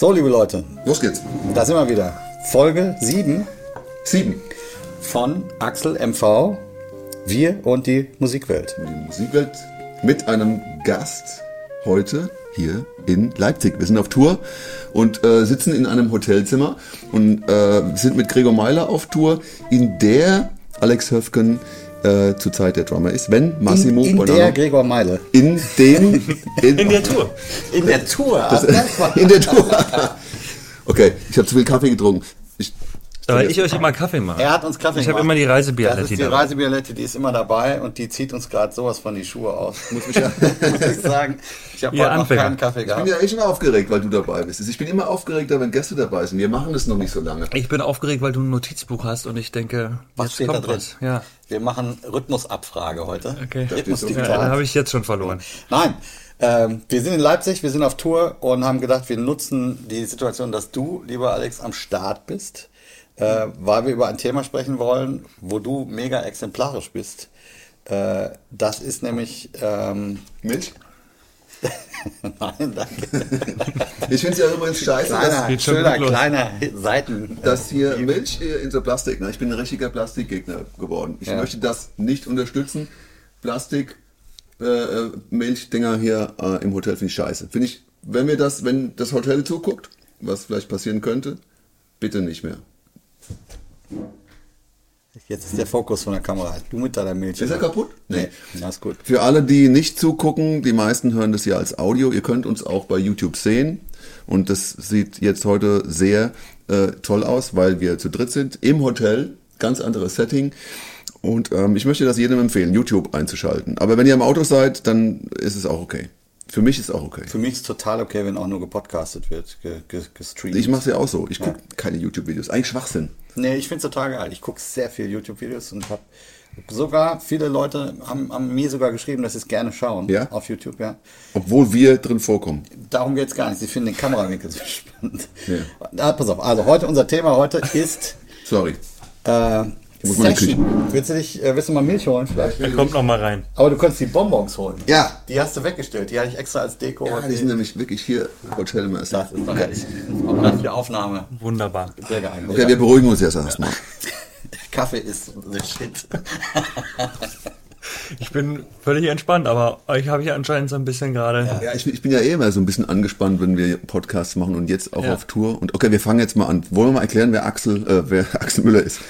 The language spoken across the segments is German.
So, liebe Leute, Los geht's. da sind wir wieder. Folge 7 Sieben. von Axel MV, wir und die Musikwelt. Die Musikwelt mit einem Gast heute hier in Leipzig. Wir sind auf Tour und äh, sitzen in einem Hotelzimmer und äh, sind mit Gregor Meiler auf Tour, in der Alex Höfgen äh, zurzeit der Drummer ist, wenn Massimo in, in Bonanno- der Gregor Meile. in dem in, In der Tour. In der Tour. Das, in der Tour. Okay, ich habe zu viel Kaffee getrunken. Ich, Weil ich euch immer Kaffee mache. er hat uns Kaffee Ich habe gemacht. immer die Reisebialetti Das ist die dabei. Reisebialette, die ist immer dabei und die zieht uns gerade sowas von die Schuhe aus. Muss ich, muss ich sagen. Ich habe heute noch Anfänger. keinen Kaffee ich bin gehabt. ja eh schon aufgeregt, weil du dabei bist. Ich bin immer aufgeregter, wenn Gäste dabei sind. Wir machen das noch nicht so lange. Ich bin aufgeregt, weil du ein Notizbuch hast und ich denke, Was jetzt steht da kommt drin? was. Ja, Wir machen Rhythmusabfrage heute. okay. Da so Ja, da habe ich jetzt schon verloren. Nein, ähm, wir sind in Leipzig, wir sind auf Tour und haben gedacht, wir nutzen die Situation, dass du, lieber Alex, am Start bist, äh, weil wir über ein Thema sprechen wollen, wo du mega exemplarisch bist. Äh, das ist nämlich, ähm, Milch? nein, danke. Ich finde es ja übrigens scheiße, dass, Kleiner, schon schöner, kleiner Seiten. dass hier Milch äh, in so Plastik, ne? ich bin ein richtiger Plastikgegner geworden. Ich Ja. möchte das nicht unterstützen. Plastik, äh, äh, Milchdinger hier äh, im Hotel finde ich scheiße. Finde ich, wenn wir das, wenn das Hotel zuguckt, was vielleicht passieren könnte, bitte nicht mehr. Jetzt ist der Fokus von der Kamera. Du mit deiner Milch. Ist er kaputt? Nee, das ist gut. Für alle, die nicht zugucken, die meisten hören das ja als Audio. Ihr könnt uns auch bei YouTube sehen. Und das sieht jetzt heute sehr äh, toll aus, weil wir zu dritt sind im Hotel. Ganz anderes Setting. Und ähm, ich möchte das jedem empfehlen, YouTube einzuschalten. Aber wenn ihr im Auto seid, dann ist es auch okay. Für mich ist es auch okay. Für mich ist total okay, wenn auch nur gepodcastet wird, ge ge gestreamt. Ich mache es ja auch so. Ich gucke keine YouTube-Videos. Eigentlich Schwachsinn. Nee, ich finde es total geil. Ich gucke sehr viel YouTube-Videos und habe sogar, viele Leute haben, haben mir sogar geschrieben, dass sie es gerne schauen Ja? auf YouTube, ja. Obwohl wir drin vorkommen. Darum geht's gar nicht. Sie finden den Kamerawinkel so spannend. Ja. Ah, pass auf, also heute, unser Thema heute ist Sorry. äh, muss mal in die Session. Willst du, dich, äh, willst du mal Milch holen vielleicht? Er kommt noch mal rein. Aber du kannst die Bonbons holen. Ja. Die hast du weggestellt. Die hatte ich extra als Deko. Ja, die sind nämlich wirklich hier hotelmäßig. das ist doch herrlich. Das ist auch gerade für die Aufnahme Wunderbar. sehr geeignet. Okay, wir beruhigen uns jetzt erstmal. Kaffee ist the shit. Ich bin völlig entspannt, aber euch habe ich anscheinend so ein bisschen gerade. Ja, ich, ich bin ja eh immer so ein bisschen angespannt, wenn wir Podcasts machen und jetzt auch Ja. auf Tour. Und okay, wir fangen jetzt mal an. Wollen wir mal erklären, wer Axel, äh, wer Axel Müller ist?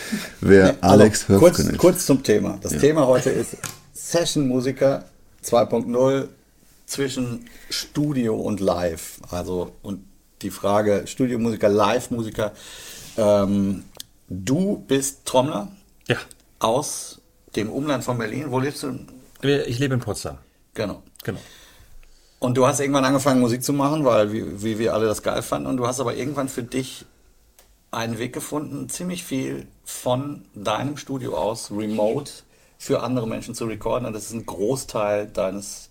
Wer Alex also, kurz, ist? kurz zum Thema. Das Thema heute ist Session-Musiker 2.0 zwischen Studio und Live. Also und die Frage Studiomusiker, Live-Musiker. Ähm, du bist Trommler Ja. aus dem Umland von Berlin. Wo lebst du? Ich lebe in Potsdam. Genau. Genau. Und du hast irgendwann angefangen, Musik zu machen, weil wie, wie wir alle das geil fanden. Und du hast aber irgendwann für dich einen Weg gefunden, ziemlich viel von deinem Studio aus remote für andere Menschen zu recorden. Und das ist ein Großteil deines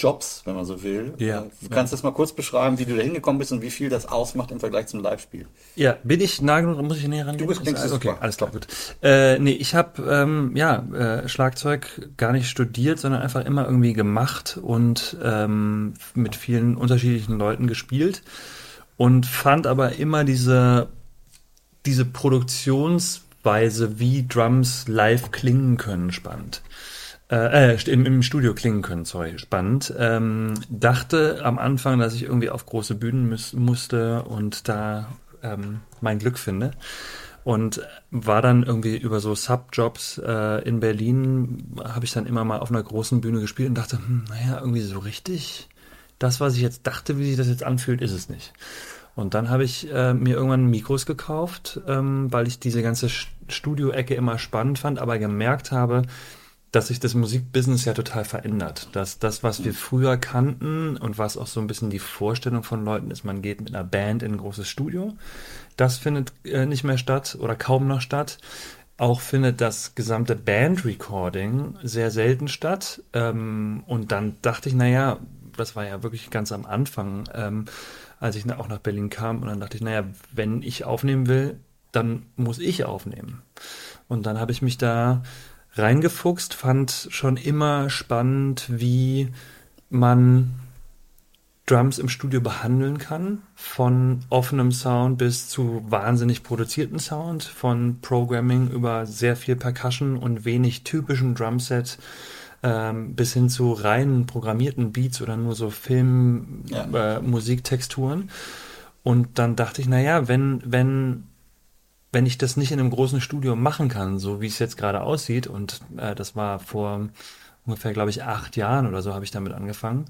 Jobs, wenn man so will. Ja. Du kannst das mal kurz beschreiben, wie du da hingekommen bist und wie viel das ausmacht im Vergleich zum Live-Spiel. Ja, bin ich nah genug, muss ich näher ran? Du bist- denkst, ist okay, alles klar, gut. Äh, nee, ich habe ähm, ja äh, Schlagzeug gar nicht studiert, sondern einfach immer irgendwie gemacht und ähm, mit vielen unterschiedlichen Leuten gespielt und fand aber immer diese diese Produktionsweise, wie Drums live klingen können, spannend. Äh, äh, im, im Studio klingen können, sorry, spannend. Ähm, dachte am Anfang, dass ich irgendwie auf große Bühnen müß, musste und da ähm, mein Glück finde. Und war dann irgendwie über so Subjobs äh, in Berlin, habe ich dann immer mal auf einer großen Bühne gespielt und dachte, hm, naja, irgendwie so richtig, das, was ich jetzt dachte, wie sich das jetzt anfühlt, ist es nicht. Und dann habe ich äh, mir irgendwann Mikros gekauft, ähm, weil ich diese ganze Studio-Ecke immer spannend fand, aber gemerkt habe, dass sich das Musikbusiness ja total verändert. Dass das, was wir früher kannten und was auch so ein bisschen die Vorstellung von Leuten ist, man geht mit einer Band in ein großes Studio, das findet äh, nicht mehr statt oder kaum noch statt. Auch findet das gesamte Band-Recording sehr selten statt. Ähm, und dann dachte ich, naja, das war ja wirklich ganz am Anfang, ähm, als ich auch nach Berlin kam. Und dann dachte ich, naja, wenn ich aufnehmen will, dann muss ich aufnehmen. Und dann habe ich mich da reingefuchst, fand schon immer spannend, wie man Drums im Studio behandeln kann, von offenem Sound bis zu wahnsinnig produzierten Sound, von Programming über sehr viel Percussion und wenig typischen Drumset ähm, bis hin zu reinen programmierten Beats oder nur so Film, Ja. äh, Musiktexturen. Und dann dachte ich, naja, wenn, wenn, wenn ich das nicht in einem großen Studio machen kann, so wie es jetzt gerade aussieht, und äh, das war vor ungefähr, glaube ich, acht Jahren oder so habe ich damit angefangen,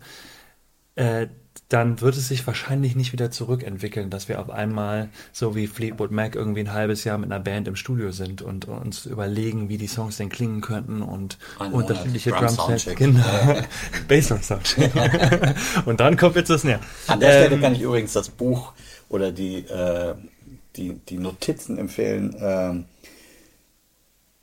äh, dann wird es sich wahrscheinlich nicht wieder zurückentwickeln, dass wir auf einmal, so wie Fleetwood Mac, irgendwie ein halbes Jahr mit einer Band im Studio sind und uns überlegen, wie die Songs denn klingen könnten und Ein Monat unterschiedliche Drum Drumsets. Soundcheck. Genau. Bassdrum Soundcheck. und dann kommt jetzt das Snare. An der Stelle Ähm, kann ich übrigens das Buch oder die, äh, die, die Notizen empfehlen ähm,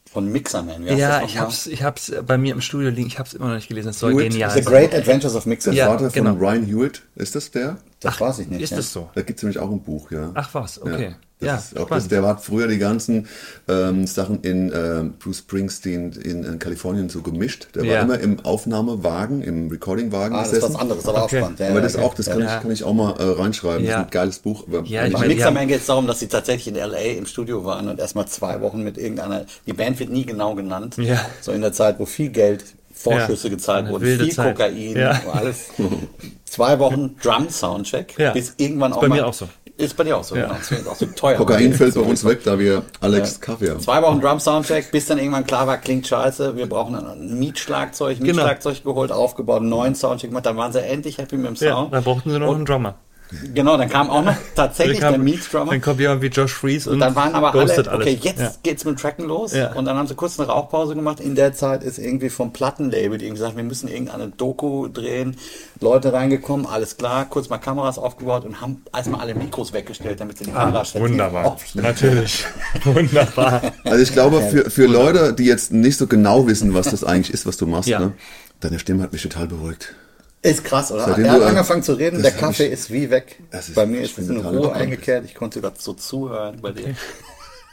von Mixerman. Ja, das ich hab's, ich hab's bei mir im Studio liegen, ich hab's immer noch nicht gelesen, es soll Hewitt, genial The sein. Great Adventures of Der Mixer. Ja, Vater von genau. Ryan Hewitt, ist das der? Das Ach, weiß ich nicht. Ist ja. das so? Da gibt es nämlich auch ein Buch, ja. Ach was, okay. Das Ja, ist auch das, der hat früher die ganzen ähm, Sachen in ähm, Bruce Springsteen in, in Kalifornien so gemischt. Der Ja. war immer im Aufnahmewagen, im Recordingwagen Ah, das ist was anderes, aber Okay. auch spannend. Ja, aber das okay. auch, das kann, Ja. ich, kann ich auch mal äh, reinschreiben. Das ist ein geiles Buch. aber- Ja, ich Bei meine, Mixerman geht es darum, dass sie tatsächlich in L.A. im Studio waren und erstmal zwei Wochen mit irgendeiner, die Band wird nie genau genannt, Ja. so in der Zeit, wo viel Geld, Vorschüsse Ja, gezahlt eine wurden, viel Zeit. Kokain, Ja. alles. Zwei Wochen Drum-Soundcheck, Ja. bis irgendwann Ist auch bei mal... mir auch so. Ist bei dir auch so, Ja. genau. Deswegen ist auch so teuer. Kokain fällt bei uns weg, da wir Alex Kaffee haben. Zwei Wochen Drum-Soundcheck, bis dann irgendwann klar war, klingt scheiße, wir brauchen ein Mietschlagzeug, Genau. Mietschlagzeug geholt, aufgebaut, einen neuen Soundcheck gemacht, dann waren sie endlich happy mit dem Ja, Sound. dann brauchten sie noch Und- einen Drummer. Genau, dann kam auch noch tatsächlich Dann der kam- Meat-Drummer. Dann kommt jemand wie Josh Fries und, Und dann waren aber alle, alles. okay, jetzt Ja. geht's mit Tracken los. Ja. Und dann haben sie kurz eine Rauchpause gemacht. In der Zeit ist irgendwie vom Plattenlabel, die irgendwie gesagt, wir müssen irgendeine Doku drehen. Leute reingekommen, alles klar, kurz mal Kameras aufgebaut und haben erstmal alle Mikros weggestellt, damit sie die Ah, Kamera wunderbar. Natürlich. Wunderbar. Also ich glaube, für, für Leute, die jetzt nicht so genau wissen, was das eigentlich ist, was du machst, Ja. ne, deine Stimme hat mich total beruhigt. Ist krass, oder? Seitdem er hat du, angefangen zu reden, der Kaffee ich- ist wie weg. Ist- bei mir ist es in Ruhe eingekehrt. Ich konnte gerade so zuhören bei dir.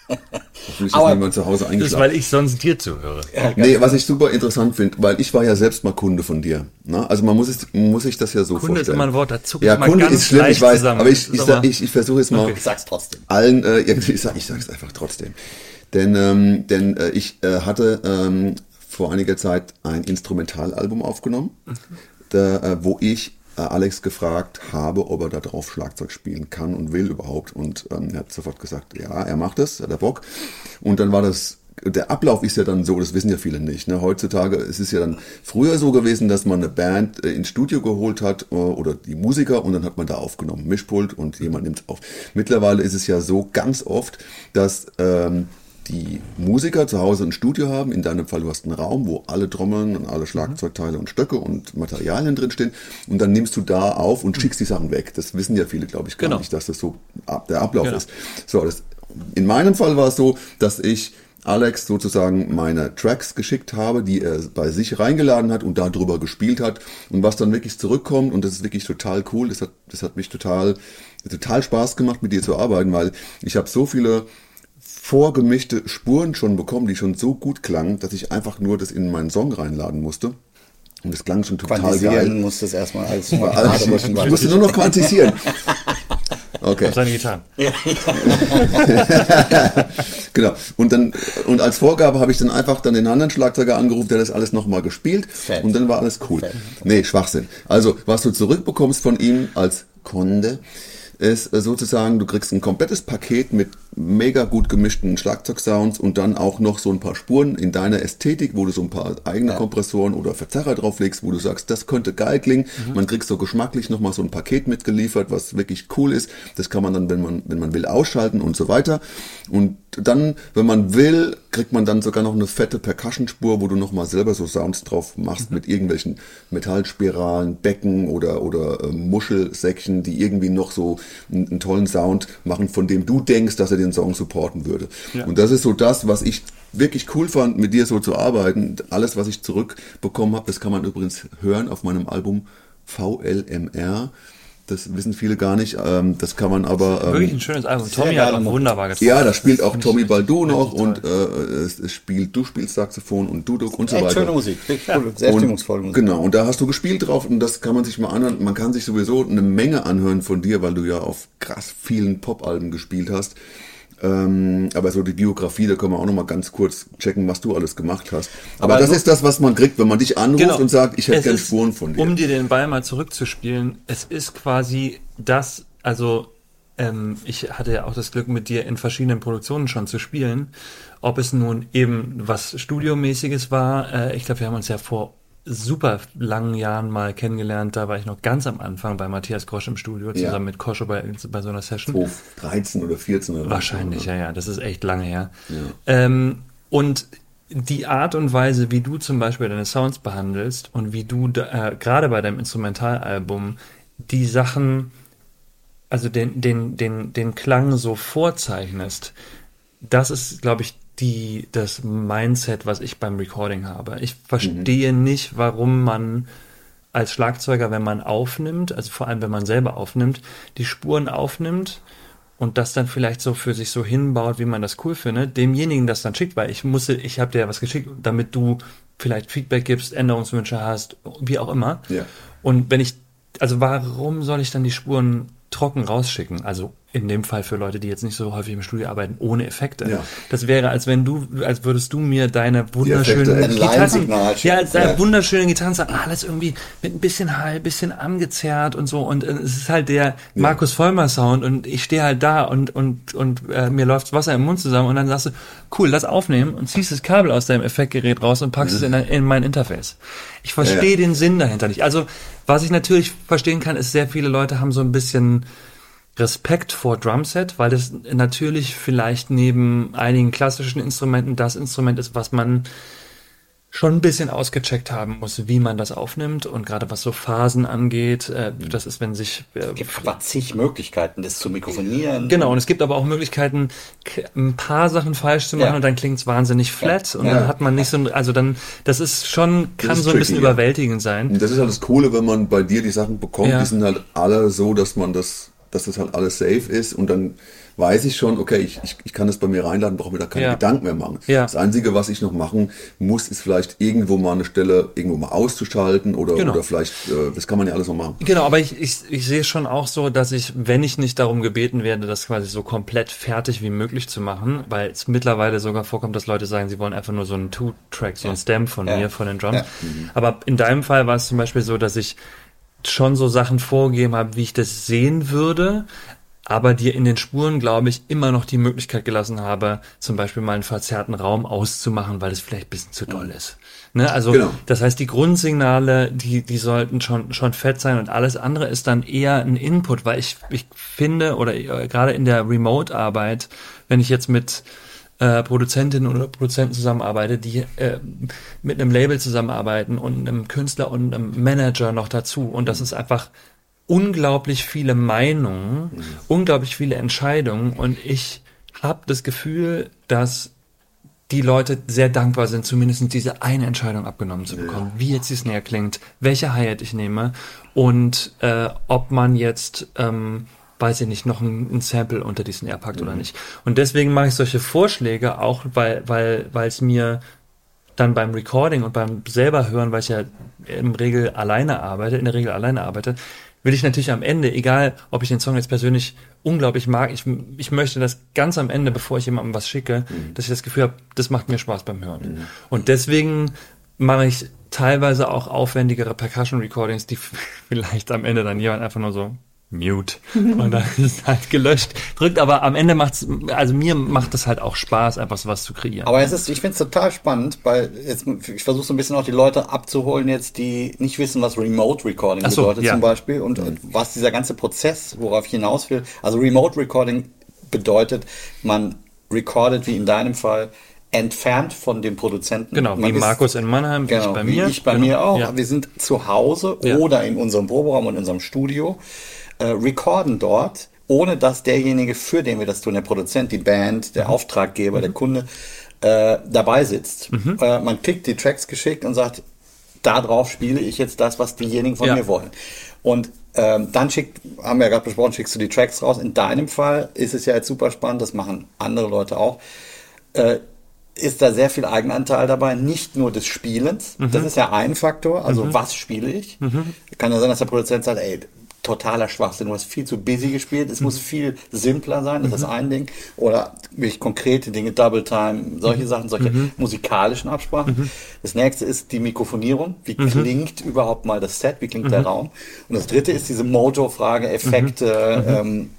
Hoffentlich ist Aber- niemand zu Hause Das ist, eingeschlafen. weil ich sonst dir zuhöre. Nee, was ich super interessant finde, weil ich war ja selbst mal Kunde von dir. Ne? Also man muss, es, muss sich das ja so Kunde ist vorstellen. immer ein Wort, da zucke ja, Kunde ganz ist schlimm, ich weiß, zusammen. aber ich, ich, ist sag- ich, ich versuche es mal Ich sag's trotzdem. allen, äh, irgendwie, ich sag, ich sag's einfach trotzdem. Denn, ähm, denn äh, ich äh, hatte ähm, vor einiger Zeit ein Instrumentalalbum aufgenommen, da, äh, wo ich äh, Alex gefragt habe, ob er da drauf Schlagzeug spielen kann und will überhaupt. Und ähm, er hat sofort gesagt, ja, er macht es, hat er Bock. Und dann war das der Ablauf ist ja dann so, das wissen ja viele nicht. Ne? Heutzutage es ist ja dann früher so gewesen, dass man eine Band äh, ins Studio geholt hat äh, oder die Musiker und dann hat man da aufgenommen, Mischpult und jemand nimmt auf. Mittlerweile ist es ja so ganz oft, dass ähm, die Musiker zu Hause ein Studio haben. In deinem Fall, du hast einen Raum, wo alle Trommeln und alle Schlagzeugteile und Stöcke und Materialien drinstehen. Und dann nimmst du da auf und schickst die Sachen weg. Das wissen ja viele, glaube ich, gar Genau. nicht, dass das so der Ablauf Genau. ist. So, das, in meinem Fall war es so, dass ich Alex sozusagen meine Tracks geschickt habe, die er bei sich reingeladen hat und darüber gespielt hat und was dann wirklich zurückkommt und das ist wirklich total cool. Das hat, das hat mich total, total Spaß gemacht, mit dir zu arbeiten, weil ich habe so viele vorgemischte Spuren schon bekommen, die schon so gut klangen, dass ich einfach nur das in meinen Song reinladen musste. Und das klang schon total geil. Quantisieren muss das erstmal alles mal Also, ich, ich musste nur noch quantisieren. Okay. Auf seine Gitarren. Genau. Und dann und als Vorgabe habe ich dann einfach dann den anderen Schlagzeuger angerufen, der das alles nochmal gespielt. Fett. Und dann war alles cool. Nee, Schwachsinn. Also, was du zurückbekommst von ihm als Kunde, ist sozusagen, du kriegst ein komplettes Paket mit mega gut gemischten Schlagzeugsounds und dann auch noch so ein paar Spuren in deiner Ästhetik, wo du so ein paar eigene Kompressoren oder Verzerrer drauflegst, wo du sagst, das könnte geil klingen. Man kriegt so geschmacklich nochmal so ein Paket mitgeliefert, was wirklich cool ist. Das kann man dann, wenn man, wenn man will, ausschalten und so weiter. Und dann, wenn man will, kriegt man dann sogar noch eine fette Percussion-Spur, wo du nochmal selber so Sounds drauf machst mit irgendwelchen Metallspiralen, Becken oder, oder äh, Muschelsäckchen, die irgendwie noch so einen, einen tollen Sound machen, von dem du denkst, dass er den Song supporten würde. Und das ist so das, was ich wirklich cool fand, mit dir so zu arbeiten. Alles, was ich zurückbekommen habe, das kann man übrigens hören auf meinem Album VLMR. Das wissen viele gar nicht. Ähm, das kann man aber. Ähm, Wirklich ein schönes Album. Tommy hat auch wunderbar getroffen. ja, da spielt auch Tommy Baldu noch und äh, es, es spielt, du spielst Saxophon und Duduk und so Echt weiter. schöne Musik, wirklich cool, sehr stimmungsvolle Musik. Genau, und da hast du gespielt drauf und das kann man sich mal anhören. Man kann sich sowieso eine Menge anhören von dir, weil du ja auf krass vielen Popalben gespielt hast. Ähm, aber so die Biografie, da können wir auch noch mal ganz kurz checken, was du alles gemacht hast. Aber, Aber das ist das, was man kriegt, wenn man dich anruft und sagt, ich hätte Es gern ist, Spuren von dir. Um dir den Ball mal zurückzuspielen, es ist quasi das, also ähm, ich hatte ja auch das Glück, mit dir in verschiedenen Produktionen schon zu spielen. Ob es nun eben was Studiomäßiges war, äh, ich glaube, wir haben uns ja vor super langen Jahren mal kennengelernt. Da war ich noch ganz am Anfang bei Matthias Grosch im Studio, zusammen Ja. mit Koscho bei, bei so einer Session. Oh, 13 oder 14 oder Wahrscheinlich, was, ja, ja. Das ist echt lange her. Ähm, und die Art und Weise, wie du zum Beispiel deine Sounds behandelst und wie du äh, gerade bei deinem Instrumentalalbum die Sachen, also den, den, den, den Klang so vorzeichnest, das ist, glaube ich, die, das Mindset, was ich beim Recording habe. Ich verstehe nicht, warum man als Schlagzeuger, wenn man aufnimmt, also vor allem wenn man selber aufnimmt, die Spuren aufnimmt und das dann vielleicht so für sich so hinbaut, wie man das cool findet, demjenigen das dann schickt, weil ich musste, ich habe dir ja was geschickt, damit du vielleicht Feedback gibst, Änderungswünsche hast, wie auch immer. Ja. Und wenn ich, also warum soll ich dann die Spuren trocken rausschicken? Also in dem Fall für Leute, die jetzt nicht so häufig im Studio arbeiten, ohne Effekte. Ja. Das wäre, als wenn du, als würdest du mir deine wunderschönen Gitarren, ja, als deine Ja. wunderschönen Gitarren sagen, alles irgendwie mit ein bisschen Hall, bisschen angezerrt und so. Und äh, es ist halt der Markus Vollmer Sound und ich stehe halt da und und und äh, mir läuft Wasser im Mund zusammen und dann sagst du, cool, lass aufnehmen und ziehst das Kabel aus deinem Effektgerät raus und packst es in, dein- in mein Interface. Ich verstehe Ja. den Sinn dahinter nicht. Also was ich natürlich verstehen kann, ist, sehr viele Leute haben so ein bisschen Respekt vor Drumset, weil das natürlich vielleicht neben einigen klassischen Instrumenten das Instrument ist, was man schon ein bisschen ausgecheckt haben muss, wie man das aufnimmt und gerade was so Phasen angeht, äh, das ist, wenn sich äh, Es gibt aber zig Möglichkeiten, das zu mikrofonieren. Genau, und es gibt aber auch Möglichkeiten, ein paar Sachen falsch zu machen Ja. und dann klingt's wahnsinnig flat und Ja. dann hat man nicht so, ein- also dann, das ist schon, kann ist so ein bisschen tricky, ja. überwältigend sein. Und das ist halt das Coole, wenn man bei dir die Sachen bekommt, Ja. die sind halt alle so, dass man das, dass das halt alles safe ist und dann weiß ich schon, okay, ich, ich, ich kann das bei mir reinladen, brauche mir da keine Ja. Gedanken mehr machen. Ja. Das Einzige, was ich noch machen muss, ist vielleicht irgendwo mal eine Stelle irgendwo mal auszuschalten oder, Genau. oder vielleicht, äh, das kann man ja alles noch machen. Genau, aber ich, ich, ich sehe schon auch so, dass ich, wenn ich nicht darum gebeten werde, das quasi so komplett fertig wie möglich zu machen, weil es mittlerweile sogar vorkommt, dass Leute sagen, sie wollen einfach nur so einen Two-Track, so einen Stem von Ja. mir, von den Drums. Ja. Aber in deinem Fall war es zum Beispiel so, dass ich schon so Sachen vorgegeben habe, wie ich das sehen würde, aber dir in den Spuren, glaube ich, immer noch die Möglichkeit gelassen habe, zum Beispiel mal einen verzerrten Raum auszumachen, weil es vielleicht ein bisschen zu doll ist. Ne? Also Genau. das heißt, die Grundsignale, die, die sollten schon, schon fett sein und alles andere ist dann eher ein Input, weil ich, ich finde, oder äh, gerade in der Remote-Arbeit, wenn ich jetzt mit äh, Produzentinnen oder Produzenten zusammenarbeite, die äh, mit einem Label zusammenarbeiten und einem Künstler und einem Manager noch dazu. Und das ist einfach unglaublich viele Meinungen, unglaublich viele Entscheidungen. Und ich habe das Gefühl, dass die Leute sehr dankbar sind, zumindest diese eine Entscheidung abgenommen zu bekommen, wie jetzt die Snare klingt, welche Hi-Hat ich nehme und äh, ob man jetzt, ähm, weiß ich nicht, noch ein, ein Sample unter die Snare packt oder nicht. Und deswegen mache ich solche Vorschläge auch, weil weil weil es mir dann beim Recording und beim selber hören, weil ich ja im Regel alleine arbeite, in der Regel alleine arbeite, will ich natürlich am Ende, egal ob ich den Song jetzt persönlich unglaublich mag, ich, ich möchte das ganz am Ende, bevor ich jemandem was schicke, dass ich das Gefühl habe, das macht mir Spaß beim Hören. Und deswegen mache ich teilweise auch aufwendigere Percussion Recordings, die vielleicht am Ende dann jemand einfach nur so mute und dann ist es halt gelöscht drückt, aber am Ende macht's, also mir macht es halt auch Spaß, einfach so was zu kreieren. Aber es ist, ich finde es total spannend, weil jetzt, ich versuche so ein bisschen auch die Leute abzuholen jetzt, die nicht wissen, was Remote Recording so, bedeutet ja. zum Beispiel und äh, was dieser ganze Prozess, worauf ich hinaus will. Also Remote Recording bedeutet, man recordet wie in deinem Fall entfernt von dem Produzenten. Genau, man wie Markus in Mannheim, wie genau, ich bei wie mir. Ich bei genau. mir auch. Ja. Wir sind zu Hause Ja. oder in unserem Proberaum und in unserem Studio, äh, recorden dort, ohne dass derjenige, für den wir das tun, der Produzent, die Band, Mhm. der Auftraggeber, der Kunde, äh, dabei sitzt. Mhm. Äh, man kriegt die Tracks geschickt und sagt, da drauf spiele ich jetzt das, was diejenigen von Ja. mir wollen. Und Ähm, dann schickt, haben wir ja gerade besprochen, schickst du die Tracks raus. In deinem Fall ist es ja jetzt super spannend, das machen andere Leute auch. Äh, ist da sehr viel Eigenanteil dabei, nicht nur des Spielens. Das ist ja ein Faktor, also was spiele ich. Kann ja sein, dass der Produzent sagt, ey, totaler Schwachsinn, du hast viel zu busy gespielt, es muss viel simpler sein, das ist ein Ding. Oder wirklich konkrete Dinge, Double Time, solche Sachen, solche musikalischen Absprachen. Das nächste ist die Mikrofonierung. Wie klingt überhaupt mal das Set? Wie klingt der Raum? Und das dritte ist diese Mojo-Frage, Effekte, ähm,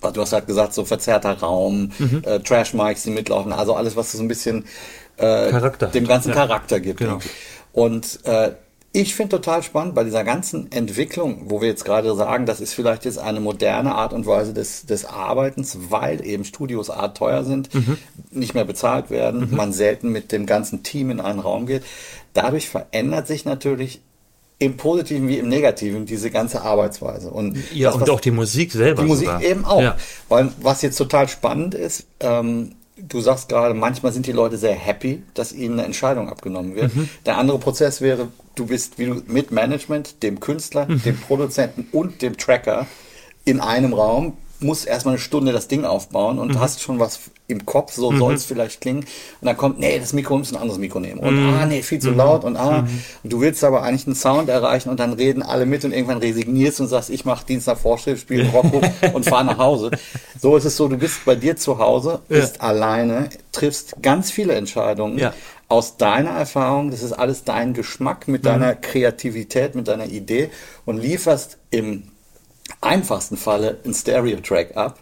du hast halt gesagt, so verzerrter Raum, äh, Trash-Mics, die mitlaufen, also alles, was so ein bisschen äh, dem ganzen Ja. Charakter gibt. Genau. Und äh, ich finde total spannend bei dieser ganzen Entwicklung, wo wir jetzt gerade sagen, das ist vielleicht jetzt eine moderne Art und Weise des, des Arbeitens, weil eben Studios art teuer sind, nicht mehr bezahlt werden, man selten mit dem ganzen Team in einen Raum geht. Dadurch verändert sich natürlich im Positiven wie im Negativen diese ganze Arbeitsweise. Und Ja, das, und auch die Musik selber. die Musik sogar. eben auch. Ja. Weil was jetzt total spannend ist, ähm, du sagst gerade, manchmal sind die Leute sehr happy, dass ihnen eine Entscheidung abgenommen wird. Mhm. Der andere Prozess wäre, du bist wie du mit Management, dem Künstler, Mhm. dem Produzenten und dem Tracker in einem Raum, musst erstmal eine Stunde das Ding aufbauen Mhm. und hast schon was im Kopf, so soll es vielleicht klingen. Und dann kommt, nee, das Mikro muss ein anderes Mikro nehmen. Und Mhm. ah, nee, viel zu laut und ah. Und du willst aber eigentlich einen Sound erreichen und dann reden alle mit und irgendwann resignierst und sagst, ich mache Dienst nach Vorschrift, spiele Rocco und fahre nach Hause. So ist es so, du bist bei dir zu Hause, bist alleine, triffst ganz viele Entscheidungen. Ja. Aus deiner Erfahrung, das ist alles dein Geschmack mit deiner Kreativität, mit deiner Idee und lieferst im einfachsten Falle einen Stereo-Track ab.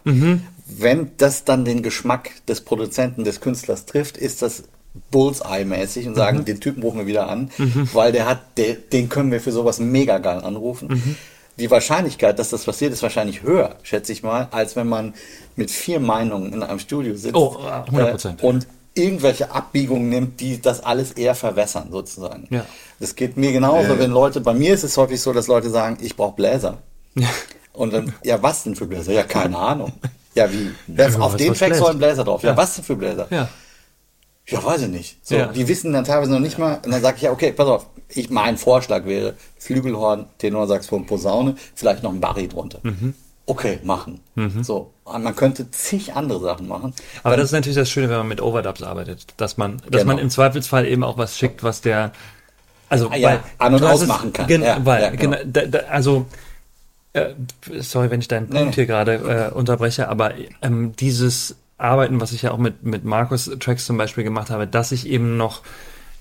Wenn das dann den Geschmack des Produzenten, des Künstlers trifft, ist das Bullseye-mäßig und sagen, den Typen rufen wir wieder an, weil der hat, der, den können wir für sowas mega geil anrufen. Die Wahrscheinlichkeit, dass das passiert, ist wahrscheinlich höher, schätze ich mal, als wenn man mit vier Meinungen in einem Studio sitzt Oh, 100%. äh, und irgendwelche Abbiegungen nimmt, die das alles eher verwässern, sozusagen. Ja. Das geht mir genauso, Ja. wenn Leute, bei mir ist es häufig so, dass Leute sagen, ich brauche Bläser. Ja. Und dann, ja, was denn für Bläser? Ja, keine Ahnung. Ja, wie? Ja, auf was Track soll ein Bläser drauf. Ja, Ja. was denn für Bläser? Ja. Ja, weiß ich nicht. So, Ja. Die wissen dann teilweise noch nicht mal. Und dann sage ich ja, okay, pass auf. Ich, mein Vorschlag wäre Flügelhorn, Tenorsaxophon, Posaune, vielleicht noch ein Barry drunter. Mhm. Okay, machen. So, und man könnte zig andere Sachen machen. Aber das ist natürlich das Schöne, wenn man mit Overdubs arbeitet, dass man, dass Genau. man im Zweifelsfall eben auch was schickt, was der, also Ah, ja, an- und ausmachen kann. Gen, Ja, weil, ja, genau. genau, da, da, also äh, sorry, wenn ich deinen Punkt nee. hier gerade äh, unterbreche, aber ähm, dieses Arbeiten, was ich ja auch mit mit Markus Tracks zum Beispiel gemacht habe, dass ich eben noch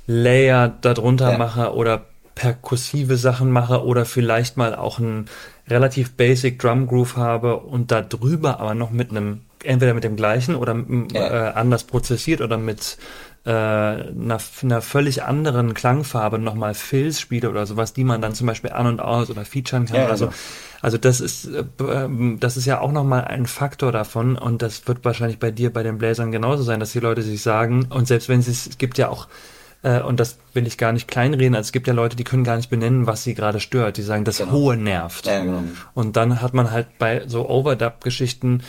Layer darunter Ja. mache oder perkussive Sachen mache oder vielleicht mal auch ein relativ basic Drum Groove habe und da drüber aber noch mit einem entweder mit dem gleichen oder äh, anders prozessiert oder mit äh, einer, einer völlig anderen Klangfarbe nochmal Fills spiele oder sowas, die man dann zum Beispiel an und aus oder featuren kann Ja, oder so. genau. Also das ist äh, ähm, das ist ja auch nochmal ein Faktor davon und das wird wahrscheinlich bei dir bei den Bläsern genauso sein, dass die Leute sich sagen und selbst wenn sie es es gibt ja auch äh, und das will ich gar nicht kleinreden, also es gibt ja Leute, die können gar nicht benennen, was sie gerade stört. Die sagen, das Genau. Hohe nervt. Ja, genau. Und dann hat man halt bei so Overdub-Geschichten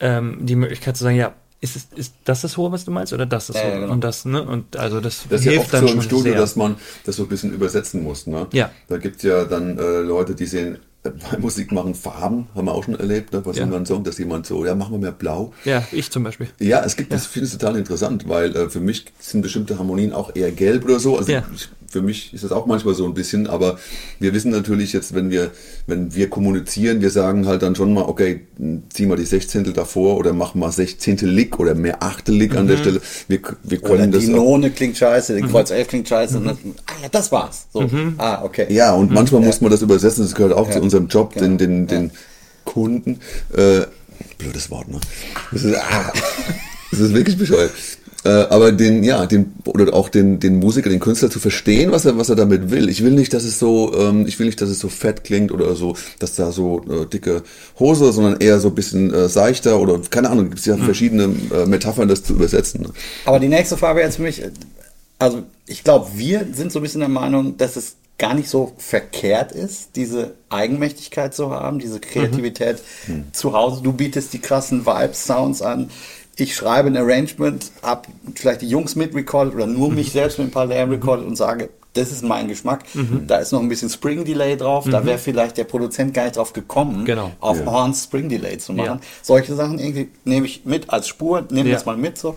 ähm, die Möglichkeit zu sagen, ja, ist, es, ist das das Hohe, was du meinst, oder das das Ja, Hohe? ja, genau. Und das, ne? Und also das, Das ist ja hilft oft dann so schon im Studio, sehr. dass man das so ein bisschen übersetzen muss. Ne? Ja. Da gibt es ja dann äh, Leute, die sehen äh, bei Musik machen Farben, haben wir auch schon erlebt, ne? was Ja. ja. dann Song, dass jemand so, ja, machen wir mehr blau. ja, ich zum Beispiel. Ja, es gibt das, ich finde es total interessant, weil äh, für mich sind bestimmte Harmonien auch eher gelb oder so. Also Ja. ich, für mich ist das auch manchmal so ein bisschen, aber wir wissen natürlich jetzt, wenn wir, wenn wir kommunizieren, wir sagen halt dann schon mal, okay, zieh mal die Sechzehntel davor oder mach mal Sechzehntel Lick oder mehr Achtel Lick an Mhm. der Stelle. Wir, wir Oder können das die None klingt scheiße, Mhm. die Kreuz 11 klingt scheiße. Und dann, ah ja, das war's. So. Ah, okay. Ja, und manchmal muss man das übersetzen, das gehört auch Ja. zu unserem Job, Genau. den, den, den Kunden. Äh, blödes Wort, ne? Das ist, ah, das ist wirklich bescheuert. Äh, aber den, ja, den, oder auch den, den Musiker, den Künstler zu verstehen, was er, was er damit will. Ich will nicht, dass es so, ähm, ich will nicht, dass es so fett klingt oder so, dass da so äh, dicke Hose, sondern eher so ein bisschen äh, seichter oder keine Ahnung, gibt es ja verschiedene äh, Metaphern, das zu übersetzen. Ne? Aber die nächste Frage jetzt für mich, also ich glaube, wir sind so ein bisschen der Meinung, dass es gar nicht so verkehrt ist, diese Eigenmächtigkeit zu haben, diese Kreativität zu Hause. Du bietest die krassen Vibes, Sounds an. Ich schreibe ein Arrangement, hab vielleicht die Jungs mitrecorded oder nur mich selbst mit ein paar Layern recorded und sage, das ist mein Geschmack. Da ist noch ein bisschen Spring Delay drauf. Da wäre vielleicht der Produzent gar nicht drauf gekommen, Genau. auf Ja. Horns Spring Delay zu machen. Ja. Solche Sachen irgendwie nehme ich mit als Spur, nehme Ja. das mal mit so.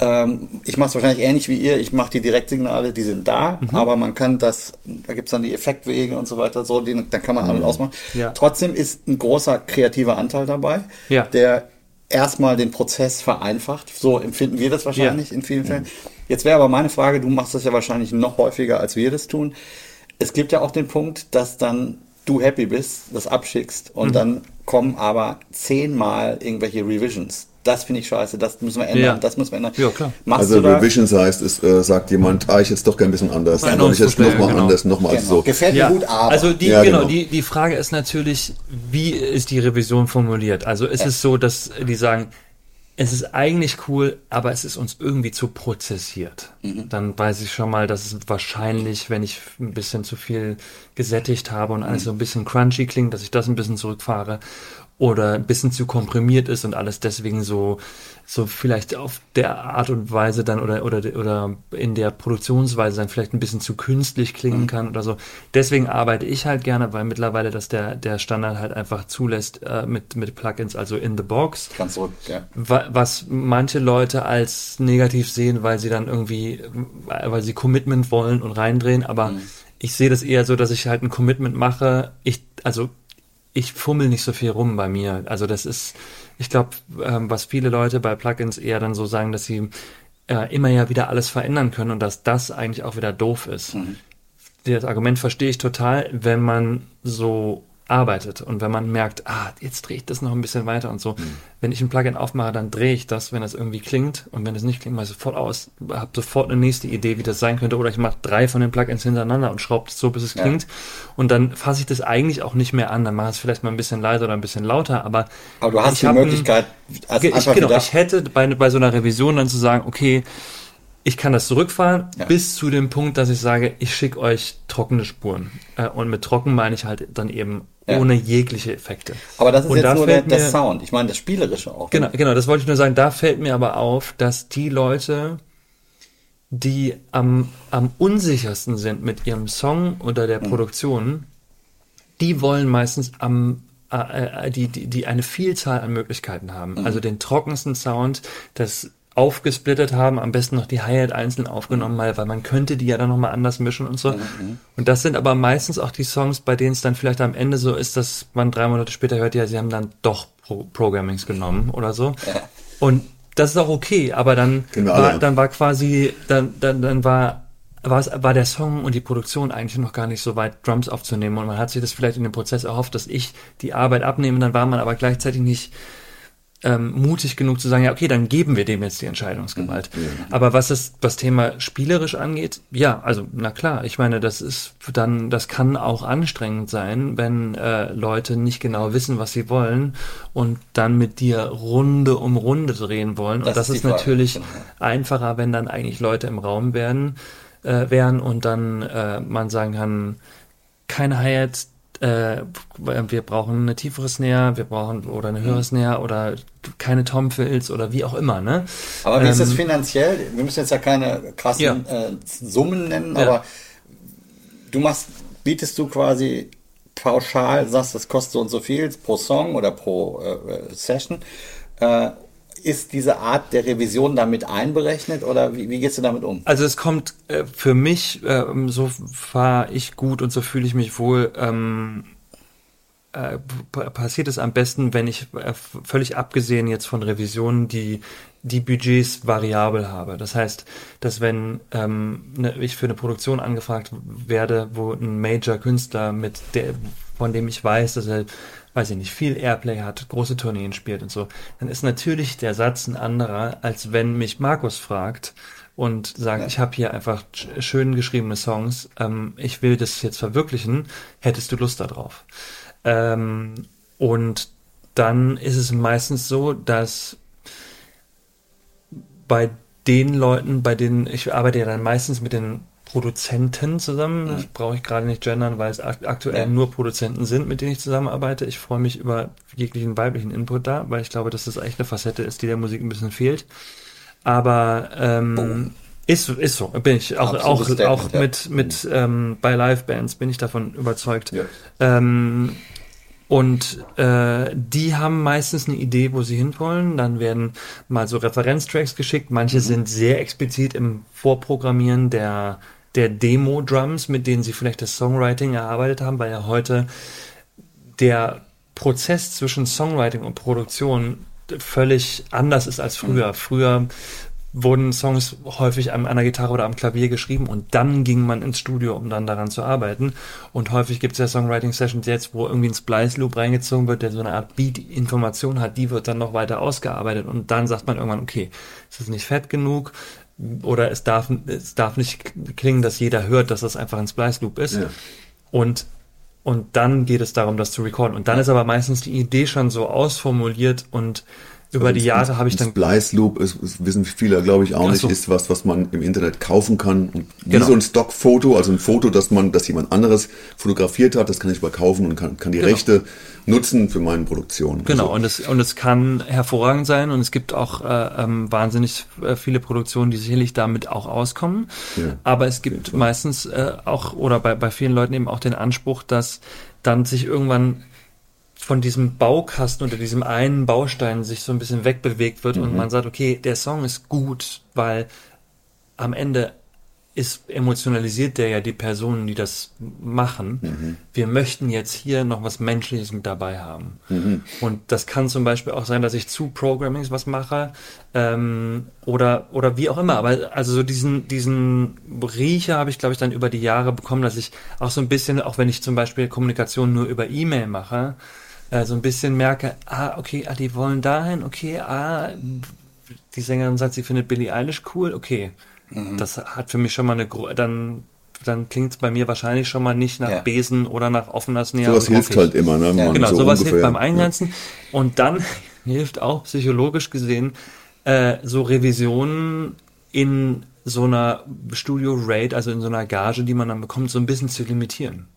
Ähm, ich mache es wahrscheinlich ähnlich wie ihr. Ich mache die Direktsignale, die sind da, Mhm. aber man kann das, da gibt's dann die Effektwege und so weiter, so, die, da kann man alles ausmachen. Mhm. Ja. Trotzdem ist ein großer kreativer Anteil dabei, der erstmal den Prozess vereinfacht. So empfinden wir das wahrscheinlich in vielen Fällen. Jetzt wäre aber meine Frage, du machst das ja wahrscheinlich noch häufiger, als wir das tun. Es gibt ja auch den Punkt, dass dann du happy bist, das abschickst und dann kommen aber zehnmal irgendwelche Revisions. Das finde ich scheiße, das müssen wir ändern, Ja. das müssen wir ändern. Ja, klar. Machst Also Revisions heißt, es äh, sagt jemand, ah, ich jetzt doch gerne ein bisschen anders. Dann soll ich jetzt nochmal genau. anders, nochmal genau. so. gefällt mir gut, aber. Also die, Ja, genau, genau. Die, die Frage ist natürlich, wie ist die Revision formuliert? Also ist es so, dass die sagen, es ist eigentlich cool, aber es ist uns irgendwie zu prozessiert. Mhm. Dann weiß ich schon mal, dass es wahrscheinlich, wenn ich ein bisschen zu viel gesättigt habe und Mhm. alles so ein bisschen crunchy klingt, dass ich das ein bisschen zurückfahre oder ein bisschen zu komprimiert ist und alles deswegen so so vielleicht auf der Art und Weise dann oder oder oder in der Produktionsweise dann vielleicht ein bisschen zu künstlich klingen kann oder so. Deswegen arbeite ich halt gerne, weil mittlerweile das der der Standard halt einfach zulässt äh, mit mit Plugins, also in the box. ganz zurück, ja. Wa- was manche Leute als negativ sehen, weil sie dann irgendwie, weil sie Commitment wollen und reindrehen, aber ich sehe das eher so, dass ich halt ein Commitment mache. Ich, also ich fummel nicht so viel rum bei mir. Also das ist, ich glaube, ähm, was viele Leute bei Plugins eher dann so sagen, dass sie äh, immer ja wieder alles verändern können und dass das eigentlich auch wieder doof ist. Das Argument verstehe ich total, wenn man so arbeitet. Und wenn man merkt, ah, jetzt drehe ich das noch ein bisschen weiter und so. Wenn ich ein Plugin aufmache, dann drehe ich das, wenn das irgendwie klingt. Und wenn es nicht klingt, mache ich sofort aus, habe sofort eine nächste Idee, wie das sein könnte. Oder ich mache drei von den Plugins hintereinander und schraube es so, bis es Ja. klingt. Und dann fasse ich das eigentlich auch nicht mehr an, dann mache ich es vielleicht mal ein bisschen leiser oder ein bisschen lauter, aber Aber du hast ich die ein- Möglichkeit, als ich, einfach genau, ich hätte bei, bei so einer Revision dann zu sagen, okay, ich kann das zurückfahren Ja. bis zu dem Punkt, dass ich sage, ich schicke euch trockene Spuren. Äh, und mit trocken meine ich halt dann eben Ja. ohne jegliche Effekte. aber das ist und jetzt da nur der, der mir- Sound. Ich meine, das Spielerische auch. Genau, genau, das wollte ich nur sagen. Da fällt mir aber auf, dass die Leute, die am, am unsichersten sind mit ihrem Song oder der Produktion, die wollen meistens am äh, äh, die, die, die eine Vielzahl an Möglichkeiten haben. Also den trockensten Sound, das aufgesplittet haben, am besten noch die Hi-Hat einzeln aufgenommen, mal, weil man könnte die ja dann nochmal anders mischen und so. Und das sind aber meistens auch die Songs, bei denen es dann vielleicht am Ende so ist, dass man drei Monate später hört, ja, sie haben dann doch Pro Programmings genommen oder so. Und das ist auch okay, aber dann wir war, dann war quasi, dann, dann, dann war, war der Song und die Produktion eigentlich noch gar nicht so weit, Drums aufzunehmen. Und man hat sich das vielleicht in dem Prozess erhofft, dass ich die Arbeit abnehme. Dann war man aber gleichzeitig nicht ähm, mutig genug zu sagen, ja, okay, dann geben wir dem jetzt die Entscheidungsgewalt. Aber was das, was Thema spielerisch angeht, ja, also, na klar, ich meine, das ist dann, das kann auch anstrengend sein, wenn äh, Leute nicht genau wissen, was sie wollen und dann mit dir Runde um Runde drehen wollen. Das und das ist ist, die Frage, natürlich genau. einfacher, wenn dann eigentlich Leute im Raum werden, äh, wären und dann äh, man sagen kann, keine Hi-Hat, äh, wir brauchen eine tiefere Snare, wir brauchen oder eine Mhm. höhere Snare oder keine Tom-Fills oder wie auch immer, ne? Aber wie ist das Ähm, finanziell? Wir müssen jetzt ja keine krassen Ja. Äh, Summen nennen, Ja. aber du machst, bietest du quasi pauschal, sagst, das kostet so und so viel pro Song oder pro äh, äh, Session. Äh, ist diese Art der Revision damit einberechnet oder wie, wie gehst du damit um? Also es kommt äh, für mich, ähm, so fahre ich gut und so fühle ich mich wohl, ähm, äh, passiert es am besten, wenn ich äh, völlig abgesehen jetzt von Revisionen die die Budgets variabel habe. Das heißt, dass wenn ähm, ne, ich für eine Produktion angefragt werde, wo ein Major-Künstler mit der, von dem ich weiß, dass er weiß ich nicht, viel Airplay hat, große Tourneen spielt und so, dann ist natürlich der Satz ein anderer, als wenn mich Markus fragt und sagt, Ja. ich habe hier einfach sch- schön geschriebene Songs, ähm, ich will das jetzt verwirklichen, hättest du Lust darauf? Ähm, und dann ist es meistens so, dass bei den Leuten, bei denen ich arbeite ja dann meistens mit den Produzenten zusammen. Das brauche ich gerade nicht gendern, weil es ak aktuell Ja. nur Produzenten sind, mit denen ich zusammenarbeite. Ich freue mich über jeglichen weiblichen Input da, weil ich glaube, dass das echt eine Facette ist, die der Musik ein bisschen fehlt. Aber ähm, Ist, ist so, bin ich. Auch, auch, auch mit, mit ähm, bei Live-Bands bin ich davon überzeugt. Ja. Ähm, und äh, die haben meistens eine Idee, wo sie hinwollen. Dann werden mal so Referenztracks geschickt. Manche sind sehr explizit im Vorprogrammieren der, der Demo-Drums, mit denen sie vielleicht das Songwriting erarbeitet haben, weil ja heute der Prozess zwischen Songwriting und Produktion völlig anders ist als früher. Früher wurden Songs häufig an einer Gitarre oder am Klavier geschrieben und dann ging man ins Studio, um dann daran zu arbeiten. Und häufig gibt es ja Songwriting-Sessions jetzt, wo irgendwie ein Splice-Loop reingezogen wird, der so eine Art Beat-Information hat, die wird dann noch weiter ausgearbeitet und dann sagt man irgendwann, okay, es ist nicht fett genug oder es darf, es darf nicht klingen, dass jeder hört, dass das einfach ein Splice-Loop ist. Ja. Und und dann geht es darum, das zu recorden. Und dann ist aber meistens die Idee schon so ausformuliert und über die Jahre habe ich dann Splice Loop, ist, ist, wissen viele, glaube ich, auch nicht, so. ist was, was man im Internet kaufen kann. Und wie Genau. so ein Stockfoto, also ein Foto, das man, das jemand anderes fotografiert hat, das kann ich mal kaufen und kann, kann die Genau. Rechte nutzen für meine Produktion. Genau, Also, und es, und es kann hervorragend sein und es gibt auch äh, ähm, wahnsinnig äh, viele Produktionen, die sicherlich damit auch auskommen. Ja. Aber es gibt meistens äh, auch, oder bei, bei vielen Leuten eben auch den Anspruch, dass dann sich irgendwann von diesem Baukasten oder diesem einen Baustein sich so ein bisschen wegbewegt wird und man sagt, okay, der Song ist gut, weil am Ende ist emotionalisiert der ja die Personen, die das machen. Wir möchten jetzt hier noch was Menschliches mit dabei haben. Und das kann zum Beispiel auch sein, dass ich zu Programmings was mache ähm, oder oder wie auch immer. Aber also so diesen diesen Riecher habe ich glaube ich dann über die Jahre bekommen, dass ich auch so ein bisschen, auch wenn ich zum Beispiel Kommunikation nur über E-Mail mache, äh, so ein bisschen merke, ah okay, ah, die wollen dahin, okay, ah die Sängerin sagt, sie findet Billie Eilish cool, okay. Mhm. Das hat für mich schon mal eine, dann, dann klingt es bei mir wahrscheinlich schon mal nicht nach Ja. Besen oder nach offener Snare. sowas hilft halt immer, ne? Ja, Genau, so sowas ungefähr, hilft beim Eingrenzen. Und dann hilft auch psychologisch gesehen äh, so Revisionen in so einer Studio-Rate, also in so einer Gage, die man dann bekommt, so ein bisschen zu limitieren.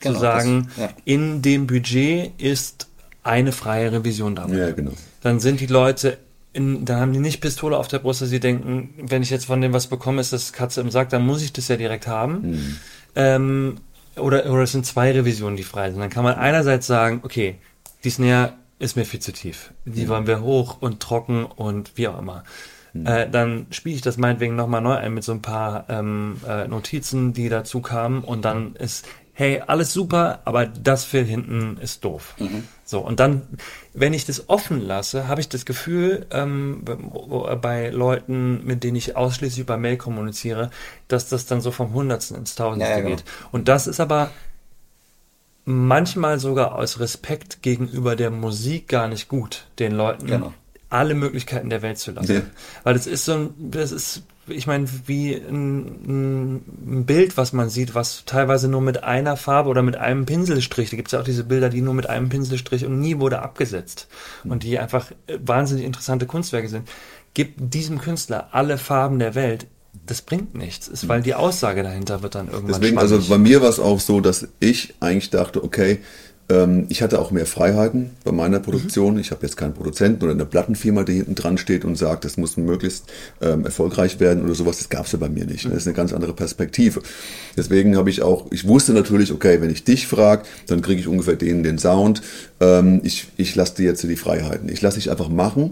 Genau, zu sagen, das- ja. in dem Budget ist eine freie Revision dabei Ja, genau. dann sind die Leute, in, dann haben die nicht Pistole auf der Brust, dass sie denken, wenn ich jetzt von dem was bekomme, ist das Katze im Sack, dann muss ich das ja direkt haben. Ähm, oder, oder es sind zwei Revisionen, die frei sind. Dann kann man einerseits sagen, okay, die Snare ist mir viel zu tief. Die wollen wir hoch und trocken und wie auch immer. Äh, dann spiele ich das meinetwegen nochmal neu ein mit so ein paar ähm, äh, Notizen, die dazu kamen und dann ist, hey, alles super, aber das Fill hinten ist doof. So, und dann, wenn ich das offen lasse, habe ich das Gefühl, ähm, bei Leuten, mit denen ich ausschließlich über Mail kommuniziere, dass das dann so vom Hundertsten ins Tausendste Ja, ja, genau. geht. Und das ist aber manchmal sogar aus Respekt gegenüber der Musik gar nicht gut, den Leuten Genau. Alle Möglichkeiten der Welt zu lassen. Ja. Weil das ist so ein, das ist, ich meine, wie ein, ein Bild, was man sieht, was teilweise nur mit einer Farbe oder mit einem Pinselstrich, da gibt es ja auch diese Bilder, die nur mit einem Pinselstrich und nie wurde abgesetzt und die einfach wahnsinnig interessante Kunstwerke sind. Gibt diesem Künstler alle Farben der Welt, das bringt nichts, ist, weil die Aussage dahinter wird dann irgendwann Deswegen, also schwammig. bei mir war es auch so, dass ich eigentlich dachte, okay, ich hatte auch mehr Freiheiten bei meiner Produktion. Ich habe jetzt keinen Produzenten oder eine Plattenfirma, die hinten dran steht und sagt, das muss möglichst ähm, erfolgreich werden oder sowas. Das gab es ja bei mir nicht. ne? Das ist eine ganz andere Perspektive. Deswegen habe ich auch, ich wusste natürlich, okay, wenn ich dich frage, dann kriege ich ungefähr den, den Sound. Ähm, ich ich lasse dir jetzt die Freiheiten. Ich lasse dich einfach machen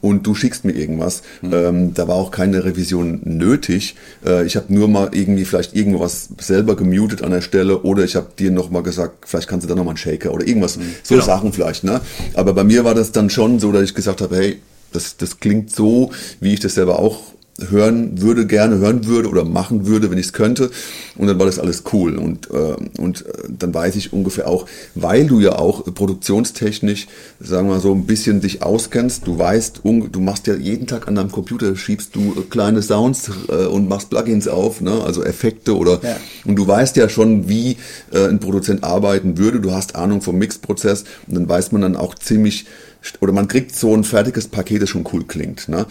und du schickst mir irgendwas. Ähm, da war auch keine Revision nötig. Äh, ich habe nur mal irgendwie vielleicht irgendwas selber gemutet an der Stelle oder ich habe dir noch mal gesagt, vielleicht kannst du da noch mal einen Shaker oder irgendwas. So Genau. Sachen vielleicht. Ne? Aber bei mir war das dann schon so, dass ich gesagt habe, hey, das, das klingt so, wie ich das selber auch hören würde, gerne hören würde oder machen würde, wenn ich es könnte. Und dann war das alles cool. Und, äh, und äh, dann weiß ich ungefähr auch, weil du ja auch produktionstechnisch, sagen wir mal so, ein bisschen dich auskennst, du weißt, du machst ja jeden Tag an deinem Computer, schiebst du äh, kleine Sounds äh, und machst Plugins auf, ne? also Effekte oder Ja. und du weißt ja schon, wie äh, ein Produzent arbeiten würde, du hast Ahnung vom Mixprozess und dann weiß man dann auch ziemlich oder man kriegt so ein fertiges Paket, das schon cool klingt. Ne?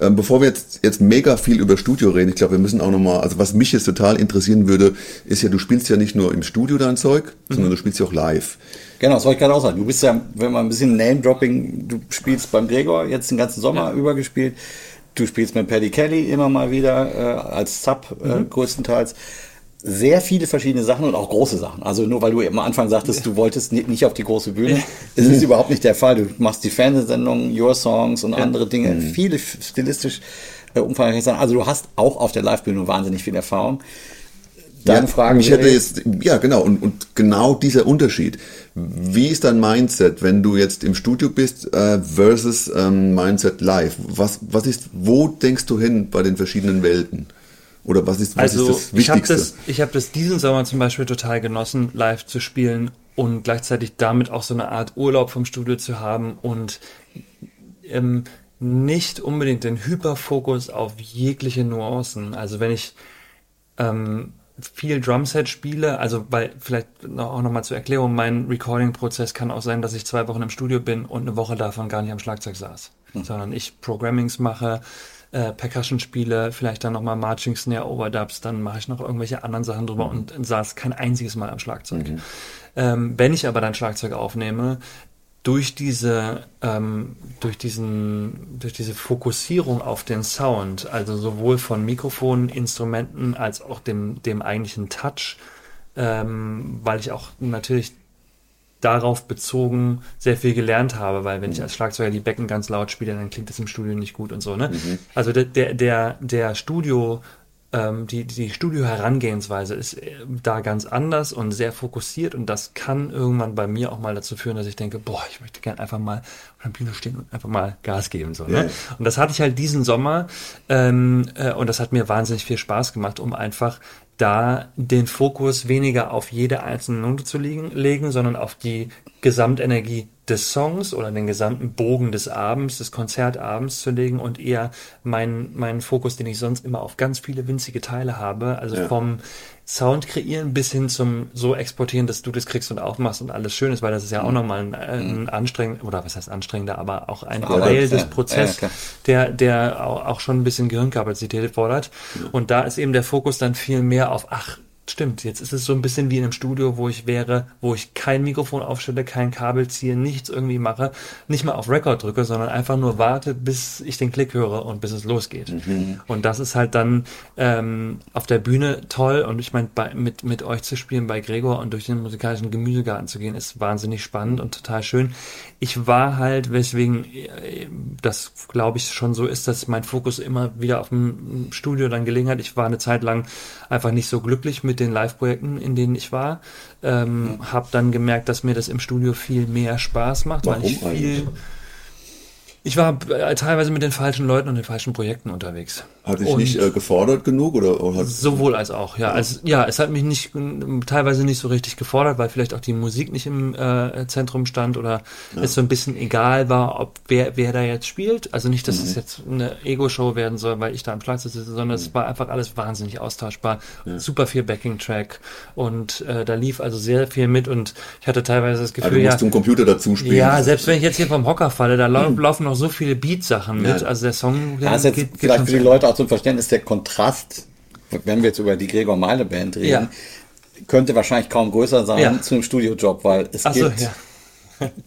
Ähm, bevor wir jetzt, jetzt mega viel über Studio reden, ich glaube, wir müssen auch nochmal, also was mich jetzt total interessieren würde, ist ja, du spielst ja nicht nur im Studio dein Zeug, sondern du spielst ja auch live. Genau, das wollte ich gerade auch sagen. Du bist ja, wenn man ein bisschen Name-Dropping, du spielst beim Gregor jetzt den ganzen Sommer über gespielt. Du spielst mit Paddy Kelly immer mal wieder äh, als Sub äh, größtenteils. Sehr viele verschiedene Sachen und auch große Sachen. Also nur weil du am Anfang sagtest, du wolltest ni- nicht auf die große Bühne, das ist überhaupt nicht der Fall. Du machst die Fernsehsendungen, Your Songs und andere Dinge, viele f- stilistisch äh, umfangreiche Sachen. Also du hast auch auf der Live-Bühne wahnsinnig viel Erfahrung. Deine ja, Frage wäre hätte jetzt, ja genau, und, und genau dieser Unterschied. Wie ist dein Mindset, wenn du jetzt im Studio bist äh, versus ähm, Mindset live? Was, was ist, wo denkst du hin bei den verschiedenen Welten? Oder was ist, was Also ist das ich habe Wichtigste? das, ich hab das diesen Sommer zum Beispiel total genossen, live zu spielen und gleichzeitig damit auch so eine Art Urlaub vom Studio zu haben und ähm, nicht unbedingt den Hyperfokus auf jegliche Nuancen. Also wenn ich ähm, viel Drumset spiele, also weil vielleicht noch, auch nochmal zur Erklärung, mein Recording-Prozess kann auch sein, dass ich zwei Wochen im Studio bin und eine Woche davon gar nicht am Schlagzeug saß, sondern ich Programmings mache, äh, Percussion spiele, vielleicht dann nochmal Marching Snare Overdubs, dann mache ich noch irgendwelche anderen Sachen drüber und saß kein einziges Mal am Schlagzeug. Ähm, wenn ich aber dann Schlagzeug aufnehme, durch diese, ähm, durch diesen, durch diese Fokussierung auf den Sound, also sowohl von Mikrofonen, Instrumenten als auch dem, dem eigentlichen Touch, ähm, weil ich auch natürlich darauf bezogen sehr viel gelernt habe, weil wenn ich als Schlagzeuger die Becken ganz laut spiele, dann klingt das im Studio nicht gut und so, ne? Also der, der, der, der Studio, ähm, die, die Studio-Herangehensweise ist äh, da ganz anders und sehr fokussiert und das kann irgendwann bei mir auch mal dazu führen, dass ich denke, boah, ich möchte gern einfach mal auf der Bühne stehen und einfach mal Gas geben, so, Ja. ne? Und das hatte ich halt diesen Sommer ähm, äh, und das hat mir wahnsinnig viel Spaß gemacht, um einfach da den Fokus weniger auf jede einzelne Note zu legen, legen, sondern auf die Gesamtenergie des Songs oder den gesamten Bogen des Abends, des Konzertabends zu legen und eher meinen meinen Fokus, den ich sonst immer auf ganz viele winzige Teile habe, also Ja. vom Sound kreieren bis hin zum so exportieren, dass du das kriegst und aufmachst und alles schön ist, weil das ist ja auch nochmal ein, ein anstrengend, oder was heißt anstrengender, aber auch ein Teil ja. des Ja, der, der au- auch schon ein bisschen Gehirnkapazität fordert. Und da ist eben der Fokus dann viel mehr auf, ach, stimmt, jetzt ist es so ein bisschen wie in einem Studio, wo ich wäre, wo ich kein Mikrofon aufstelle, kein Kabel ziehe, nichts irgendwie mache, nicht mal auf Record drücke, sondern einfach nur warte, bis ich den Klick höre und bis es losgeht. Und das ist halt dann ähm, auf der Bühne toll und ich meine, mit, mit euch zu spielen bei Gregor und durch den musikalischen Gemüsegarten zu gehen, ist wahnsinnig spannend und total schön. Ich war halt, weswegen äh, das glaube ich schon so ist, dass mein Fokus immer wieder auf dem Studio dann gelegen hat. Ich war eine Zeit lang einfach nicht so glücklich mit den Live-Projekten, in denen ich war. Ähm, Habe dann gemerkt, dass mir das im Studio viel mehr Spaß macht, weil ich Warum viel. eigentlich? Ich war teilweise mit den falschen Leuten und den falschen Projekten unterwegs. Hat dich nicht äh, gefordert genug oder, oder hat, Sowohl als auch, ja. Also, ja, es hat mich nicht teilweise nicht so richtig gefordert, weil vielleicht auch die Musik nicht im äh, Zentrum stand oder es so ein bisschen egal war, ob wer, wer da jetzt spielt. Also nicht, dass Mhm. es jetzt eine Ego-Show werden soll, weil ich da am Platz sitze, sondern Mhm. es war einfach alles wahnsinnig austauschbar. Super viel Backing-Track und äh, da lief also sehr viel mit und ich hatte teilweise das also Gefühl, du ja, musst zum Computer dazu spielen? ja, selbst wenn ich jetzt hier vom Hocker falle, da lau laufen noch so viele Beat-Sachen mit. Ja. Also der Song ist jetzt geht, geht vielleicht für die Leute auch zum Verständnis der Kontrast, wenn wir jetzt über die Gregor Meile Band reden, Ja. könnte wahrscheinlich kaum größer sein Ja. zu einem Studiojob, weil es Ach so, gibt ja.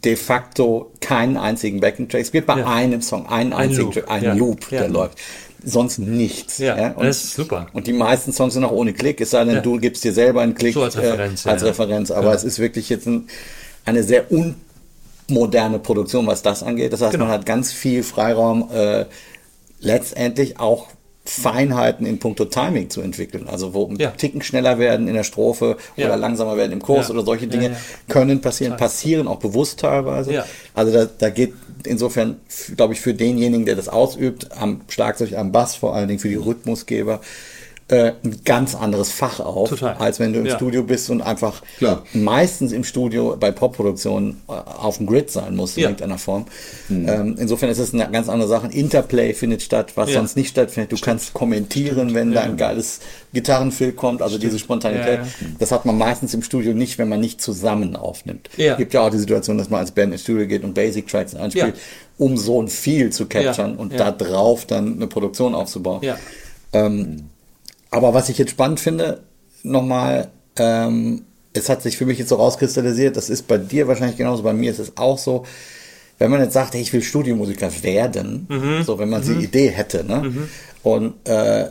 de facto keinen einzigen Backing-Track. Es gibt bei Ja. einem Song einen einzigen Loop, Track, einen ja. Loop, der Ja. läuft. Sonst nichts. Ja, Und, das ist super. Und die meisten Songs sind auch ohne Klick, es sei denn, Ja. du gibst dir selber einen Klick So als Referenz, äh, als ja. Referenz. Aber es ist wirklich jetzt ein, eine sehr unmoderne Produktion, was das angeht. Das heißt, Genau. man hat ganz viel Freiraum, äh, letztendlich auch Feinheiten in puncto Timing zu entwickeln. Also wo Ja. Ticken schneller werden in der Strophe Ja. oder langsamer werden im Chorus Ja. oder solche Dinge können passieren, passieren auch bewusst teilweise. Ja. Also da, da geht insofern, glaube ich, für denjenigen, der das ausübt, am Schlagzeug, am Bass vor allen Dingen für die Rhythmusgeber, äh, ein ganz anderes Fach auf, Total. als wenn du im Ja. Studio bist und einfach Klar. meistens im Studio bei Popproduktionen äh, auf dem Grid sein musst in Ja. irgendeiner Form. Ähm, insofern ist es eine ganz andere Sache. Ein Interplay findet statt, was Ja. sonst nicht stattfindet. Du kannst kommentieren, wenn da ein geiles Gitarrenfill kommt, also diese Spontanität. Ja, ja. Das hat man meistens im Studio nicht, wenn man nicht zusammen aufnimmt. Ja. Es gibt ja auch die Situation, dass man als Band ins Studio geht und Basic Tracks einspielt, Ja. um so ein Feel zu capturen Ja, und ja. da drauf dann eine Produktion aufzubauen. Ja. Ähm, aber was ich jetzt spannend finde, nochmal, ähm, es hat sich für mich jetzt so rauskristallisiert, das ist bei dir wahrscheinlich genauso, bei mir ist es auch so, wenn man jetzt sagt, hey, ich will Studiomusiker werden, Mhm. so wenn man die Idee hätte, ne? Und äh,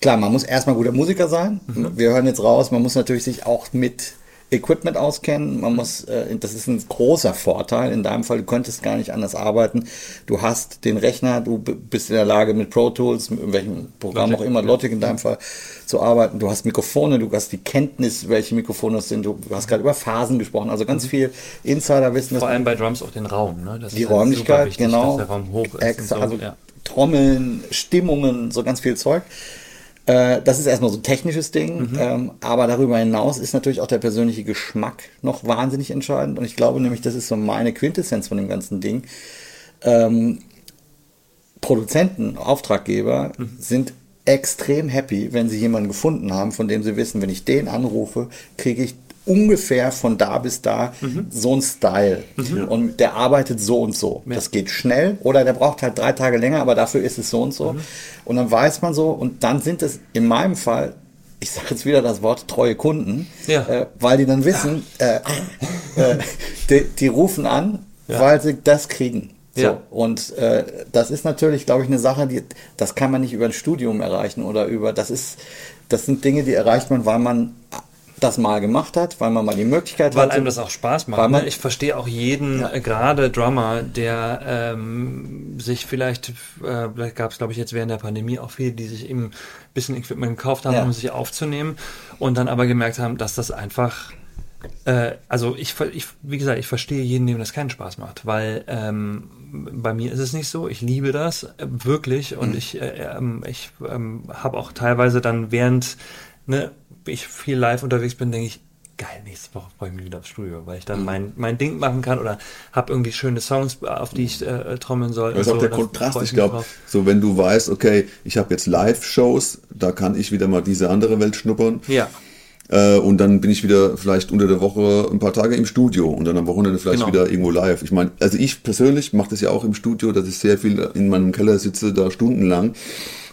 klar, man muss erstmal guter Musiker sein. Mhm. Wir hören jetzt raus, man muss natürlich sich auch mit Equipment auskennen. Man muss, äh, das ist ein großer Vorteil. In deinem Fall, du könntest gar nicht anders arbeiten. Du hast den Rechner, du bist in der Lage mit Pro Tools, mit welchem Programm Logic, auch immer, Logic in deinem Fall, zu arbeiten. Du hast Mikrofone, du hast die Kenntnis, welche Mikrofone es sind. Du, hast gerade über Phasen gesprochen, also ganz viel Insiderwissen. Mhm. Vor allem bei Drums auch den Raum. Ne? Das die ist Räumlichkeit, wichtig, genau. Dass der Raum hoch ist. Ex und so, also ja. Trommeln, Stimmungen, so ganz viel Zeug. Äh, das ist erstmal so ein technisches Ding, Mhm. ähm, aber darüber hinaus ist natürlich auch der persönliche Geschmack noch wahnsinnig entscheidend und ich glaube nämlich, das ist so meine Quintessenz von dem ganzen Ding. Ähm, Produzenten, Auftraggeber sind extrem happy, wenn sie jemanden gefunden haben, von dem sie wissen, wenn ich den anrufe, kriege ich ungefähr von da bis da so ein Style. Und der arbeitet so und so. Das geht schnell oder der braucht halt drei Tage länger, aber dafür ist es so und so. Und dann weiß man so, und dann sind es in meinem Fall, ich sage jetzt wieder das Wort treue Kunden, Ja. äh, weil die dann wissen, äh, äh, die, die rufen an, weil sie das kriegen. So. Ja. Und äh, das ist natürlich, glaube ich, eine Sache, die, das kann man nicht über ein Studium erreichen oder über, das ist, das sind Dinge, die erreicht man, weil man das mal gemacht hat, weil man mal die Möglichkeit Weil hat. einem das auch Spaß Weil macht. man- Ne? Ich verstehe auch jeden, äh, gerade Drummer, der ähm, sich vielleicht, äh, vielleicht gab es, glaube ich, jetzt während der Pandemie auch viele, die sich eben ein bisschen Equipment gekauft haben, Ja. um sich aufzunehmen und dann aber gemerkt haben, dass das einfach äh, also ich, ich, wie gesagt, ich verstehe jeden, dem das keinen Spaß macht, weil ähm, bei mir ist es nicht so. Ich liebe das äh, wirklich und ich, äh, ähm, ich ähm, habe auch teilweise dann während ne, ich viel live unterwegs bin, denke ich, geil, nächste Woche freue ich mich wieder aufs Studio, weil ich dann mein, mein Ding machen kann oder habe irgendwie schöne Songs, auf die ich äh, trommeln soll. Das ist und auch so, der Kontrast. Ich glaube, so wenn du weißt, okay, ich habe jetzt Live-Shows, da kann ich wieder mal diese andere Welt schnuppern. Ja. Äh, und dann bin ich wieder vielleicht unter der Woche ein paar Tage im Studio und dann am Wochenende vielleicht Genau. wieder irgendwo live. Ich meine, also ich persönlich mache das ja auch im Studio, dass ich sehr viel in meinem Keller sitze, da stundenlang.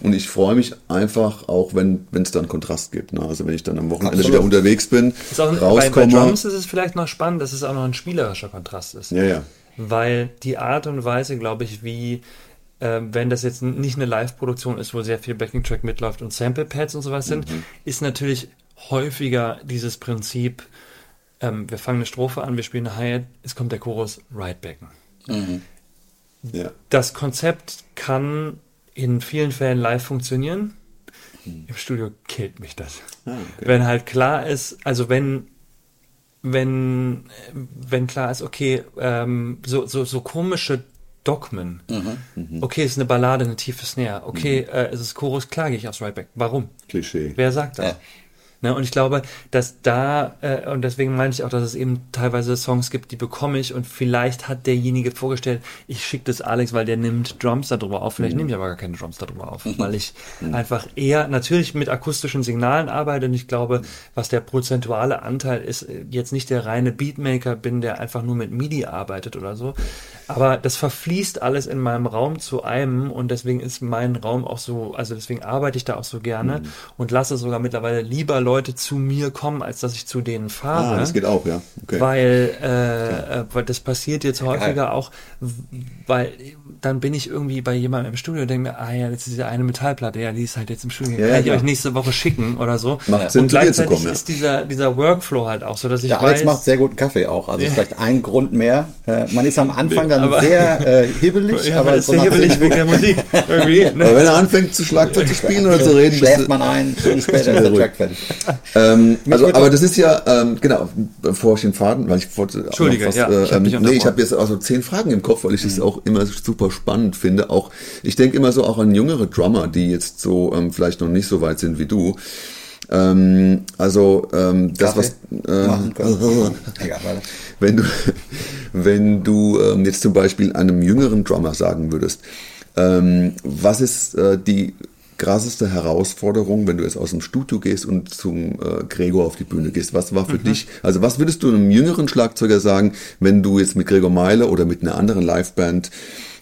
Und ich freue mich einfach auch, wenn es dann Kontrast gibt. Ne? Also wenn ich dann am Wochenende Absolut. wieder unterwegs bin, Ist auch, bei, bei rauskomme. Drums ist es vielleicht noch spannend, dass es auch noch ein spielerischer Kontrast ist. ja, ja. weil die Art und Weise, glaube ich, wie äh, wenn das jetzt nicht eine Live-Produktion ist, wo sehr viel Backing-Track mitläuft und Sample-Pads und sowas sind, ist natürlich häufiger dieses Prinzip, ähm, wir fangen eine Strophe an, wir spielen eine Hi-Hat, es kommt der Chorus, right backen. ja. Das Konzept kann in vielen Fällen live funktionieren. Im Studio killt mich das. Ah, okay. Wenn halt klar ist, also wenn wenn wenn klar ist, okay, ähm, so so so komische Dogmen. Okay, es ist eine Ballade, eine tiefe Snare. Okay, äh, es ist Chorus, klar gehe ich aufs Right Back. Warum? Klischee. Wer sagt das? Ja. Ne, und ich glaube, dass da, äh, und deswegen meine ich auch, dass es eben teilweise Songs gibt, die bekomme ich und vielleicht hat derjenige vorgestellt, ich schicke das Alex, weil der nimmt Drums darüber auf. Vielleicht nehme ich aber gar keine Drums darüber auf, weil ich einfach eher natürlich mit akustischen Signalen arbeite und ich glaube, was der prozentuale Anteil ist, äh, jetzt nicht der reine Beatmaker bin, der einfach nur mit MIDI arbeitet oder so, aber das verfließt alles in meinem Raum zu einem und deswegen ist mein Raum auch so, also deswegen arbeite ich da auch so gerne und lasse sogar mittlerweile lieber Leute zu mir kommen, als dass ich zu denen fahre. Ah, das geht auch, ja. Okay. Weil, äh, äh, weil das passiert jetzt häufiger auch, w- weil dann bin ich irgendwie bei jemandem im Studio und denke mir, ah ja, das ist diese eine Metallplatte, ja, die ist halt jetzt im Studio, Ja, kann ich euch nächste Woche schicken oder so. Macht Sinn, und zu dir zu gleichzeitig kommen, ja. ist dieser, dieser Workflow halt auch so, dass ich Der Alex weiß, macht sehr guten Kaffee auch. Also ist vielleicht ein Grund mehr. Äh, man ist am Anfang dann aber- sehr äh, hibbelig, ja, aber ist so sehr hibbelig wegen der Musik. Irgendwie, ne? Aber wenn er anfängt zu Schlagzeug zu spielen oder zu reden, schläft man ein, später ist der Track fertig. Ähm, also, aber das ist ja, ähm, genau, bevor ich den Faden, weil ich wollte Entschuldige, was, ja, äh, ich hab ähm, nee, ich habe jetzt auch so zehn Fragen im Kopf, weil ich das auch immer super spannend finde. Auch, ich denke immer so auch an jüngere Drummer, die jetzt so ähm, vielleicht noch nicht so weit sind wie du. Ähm, also ähm, das, was äh, weiter. wenn du, wenn du ähm, jetzt zum Beispiel einem jüngeren Drummer sagen würdest, ähm, was ist äh, die krasseste Herausforderung, wenn du jetzt aus dem Studio gehst und zum äh, Gregor auf die Bühne gehst? Was war für dich, also was würdest du einem jüngeren Schlagzeuger sagen, wenn du jetzt mit Gregor Meile oder mit einer anderen Liveband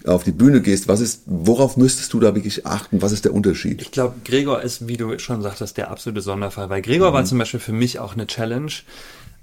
auf die Bühne gehst? Was ist, worauf müsstest du da wirklich achten? Was ist der Unterschied? Ich glaube, Gregor ist, wie du schon sagtest, der absolute Sonderfall. Weil Gregor war zum Beispiel für mich auch eine Challenge,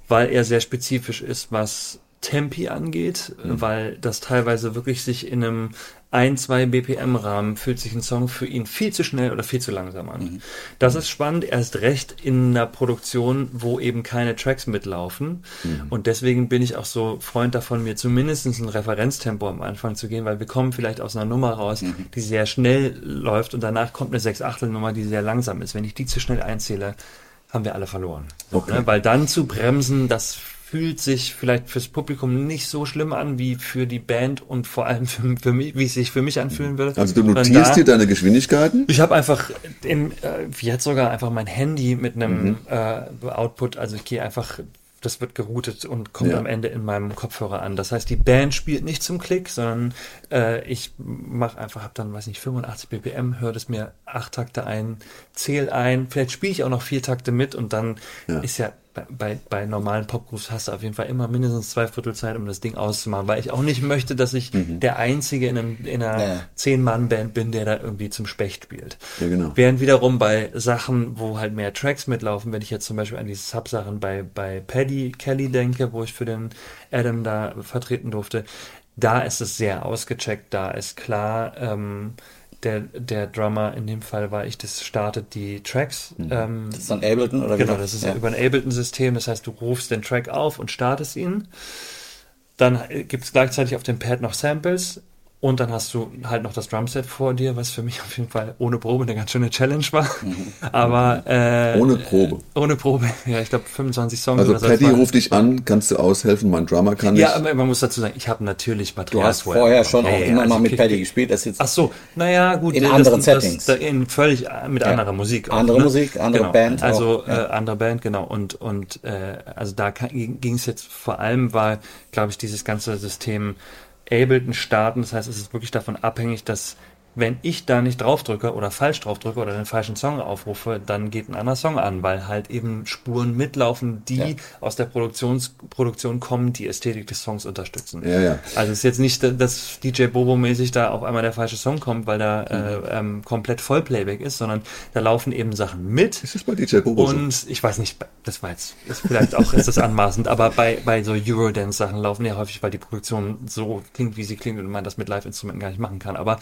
weil er sehr spezifisch ist, was Tempi angeht, mhm. weil das teilweise wirklich sich in einem ein, zwei BPM-Rahmen fühlt sich ein Song für ihn viel zu schnell oder viel zu langsam an. Mhm. Das ist spannend, erst recht in einer Produktion, wo eben keine Tracks mitlaufen. Mhm. Und deswegen bin ich auch so Freund davon, mir zumindest ein Referenztempo am Anfang zu gehen, weil wir kommen vielleicht aus einer Nummer raus, mhm. die sehr schnell läuft und danach kommt eine Sechs-Achtel-Nummer, die sehr langsam ist. Wenn ich die zu schnell einzähle, haben wir alle verloren. Okay. Ne? Weil dann zu bremsen, das fühlt sich vielleicht fürs Publikum nicht so schlimm an wie für die Band und vor allem für, für mich, wie es sich für mich anfühlen würde. Also du notierst da, dir deine Geschwindigkeiten? Ich habe einfach im, äh, jetzt sogar einfach mein Handy mit einem mhm. äh, Output, also ich gehe einfach das wird geroutet und kommt ja. am Ende in meinem Kopfhörer an. Das heißt, die Band spielt nicht zum Klick, sondern äh, ich mache einfach, habe dann, weiß nicht, 85 BPM, höre das mir acht Takte ein, zähl ein, vielleicht spiele ich auch noch vier Takte mit und dann ja. ist ja bei, bei normalen Popgrooves hast du auf jeden Fall immer mindestens zwei Viertel Zeit, um das Ding auszumachen, weil ich auch nicht möchte, dass ich mhm. der Einzige in, einem, in einer Zehn-Mann-Band bin, der da irgendwie zum Specht spielt. Ja, genau. Während wiederum bei Sachen, wo halt mehr Tracks mitlaufen, wenn ich jetzt zum Beispiel an die Sub-Sachen bei, bei Paddy Kelly denke, wo ich für den Adam da vertreten durfte, da ist es sehr ausgecheckt, da ist klar, ähm, der, der Drummer, in dem Fall war ich, das startet die Tracks. Mhm. Ähm, das ist dann Ableton oder Genau, das ist ja. über ein Ableton-System. Das heißt, du rufst den Track auf und startest ihn. Dann gibt es gleichzeitig auf dem Pad noch Samples. Und dann hast du halt noch das Drumset vor dir, was für mich auf jeden Fall ohne Probe eine ganz schöne Challenge war. Mhm. Aber äh, ohne Probe. Ohne Probe, ja, ich glaube 25 Songs. Also Paddy ruft dich an, kannst du aushelfen, mein Drummer kann nicht. Ja, aber man muss dazu sagen, ich habe natürlich Material Du hast vorher, schon auch immer also mal mit Paddy gespielt. Das jetzt Ach so, naja, gut. In das, anderen das, Settings. Das, in völlig äh, mit ja. anderer Musik. Auch, andere ne? Musik, andere genau. Band. Also auch, ja. äh, andere Band, genau. Und und äh, also da ging es jetzt vor allem, war, glaube ich, dieses ganze System Ableton starten. Das heißt, es ist wirklich davon abhängig, dass wenn ich da nicht draufdrücke oder falsch draufdrücke oder den falschen Song aufrufe, dann geht ein anderer Song an, weil halt eben Spuren mitlaufen, die ja. aus der Produktions Produktion kommen, die Ästhetik des Songs unterstützen. Ja, ja. Also es ist jetzt nicht, dass DJ Bobo mäßig da auf einmal der falsche Song kommt, weil da mhm. äh, ähm, komplett Vollplayback ist, sondern da laufen eben Sachen mit. Ist das bei DJ Bobo Und so? ich weiß nicht, das war jetzt, ist vielleicht auch ist das anmaßend, aber bei, bei so Eurodance-Sachen laufen ja häufig, weil die Produktion so klingt, wie sie klingt und man das mit Live-Instrumenten gar nicht machen kann. Aber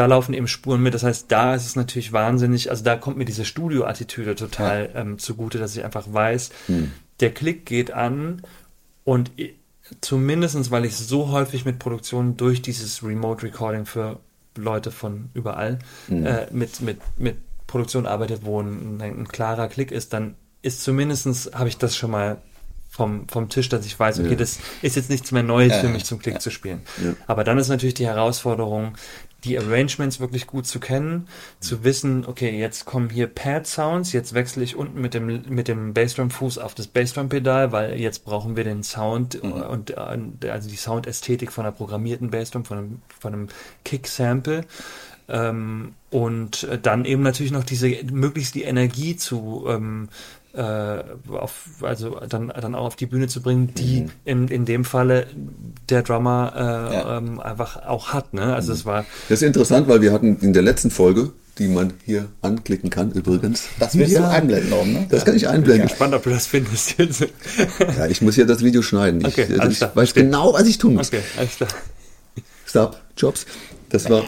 da laufen eben Spuren mit. Das heißt, da ist es natürlich wahnsinnig, also da kommt mir diese Studio-Attitüde total ja. ähm, zugute, dass ich einfach weiß, hm. der Klick geht an und zumindestens, weil ich so häufig mit Produktionen durch dieses Remote Recording für Leute von überall hm. äh, mit, mit, mit Produktion arbeitet, wo ein, ein, klarer Klick ist, dann ist zumindestens, habe ich das schon mal vom, vom Tisch, dass ich weiß, okay, ja. das ist jetzt nichts mehr Neues für mich zum Klick ja. zu spielen. Ja. Aber dann ist natürlich die Herausforderung, die Arrangements wirklich gut zu kennen, zu wissen, okay, jetzt kommen hier Pad-Sounds, jetzt wechsle ich unten mit dem, mit dem Bassdrum-Fuß auf das Bassdrum-Pedal, weil jetzt brauchen wir den Sound mhm. und, also die Soundästhetik von einer programmierten Bassdrum, von einem, von einem Kick-Sample. Ähm, und dann eben natürlich noch diese, möglichst die Energie zu, ähm, äh, auf, also dann, dann auch auf die Bühne zu bringen, die mhm. in, in dem Falle der Drummer äh, ja. ähm, einfach auch hat. Ne? Also mhm. es war. Das ist interessant, weil wir hatten in der letzten Folge die man hier anklicken kann, übrigens. Das willst ja, du einblenden, auch, ne? Das kann ich einblenden. Ich bin gespannt, ob du das findest jetzt. ja, ich muss ja das Video schneiden. Okay, ich, ich weiß genau, was ich tun muss. Okay, alles klar. Stop, Jobs. Das war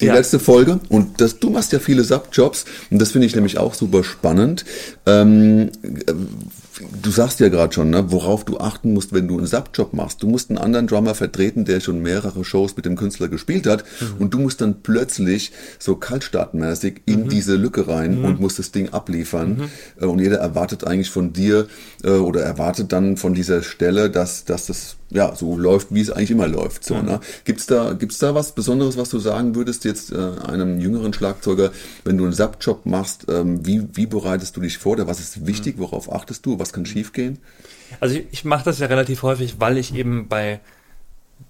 die ja. letzte Folge. Und das, du machst ja viele Subjobs und das finde ich nämlich auch super spannend. Ähm, du sagst ja gerade schon, ne, worauf du achten musst, wenn du einen Subjob machst. Du musst einen anderen Drummer vertreten, der schon mehrere Shows mit dem Künstler gespielt hat mhm. und du musst dann plötzlich so kaltstartmäßig in mhm. diese Lücke rein mhm. und musst das Ding abliefern. Mhm. Äh, und jeder erwartet eigentlich von dir äh, oder erwartet dann von dieser Stelle, dass, dass das ja so läuft, wie es eigentlich immer läuft. So, mhm. ne? Gibt's da, gibt's da was Besonderes, was du sagen würdest jetzt äh, einem jüngeren Schlagzeuger, wenn du einen Subjob machst, ähm, wie, wie bereitest du dich vor? Oder was ist wichtig? Mhm. Worauf achtest du? Was was kann schiefgehen? Also ich, ich mache das ja relativ häufig, weil ich eben bei,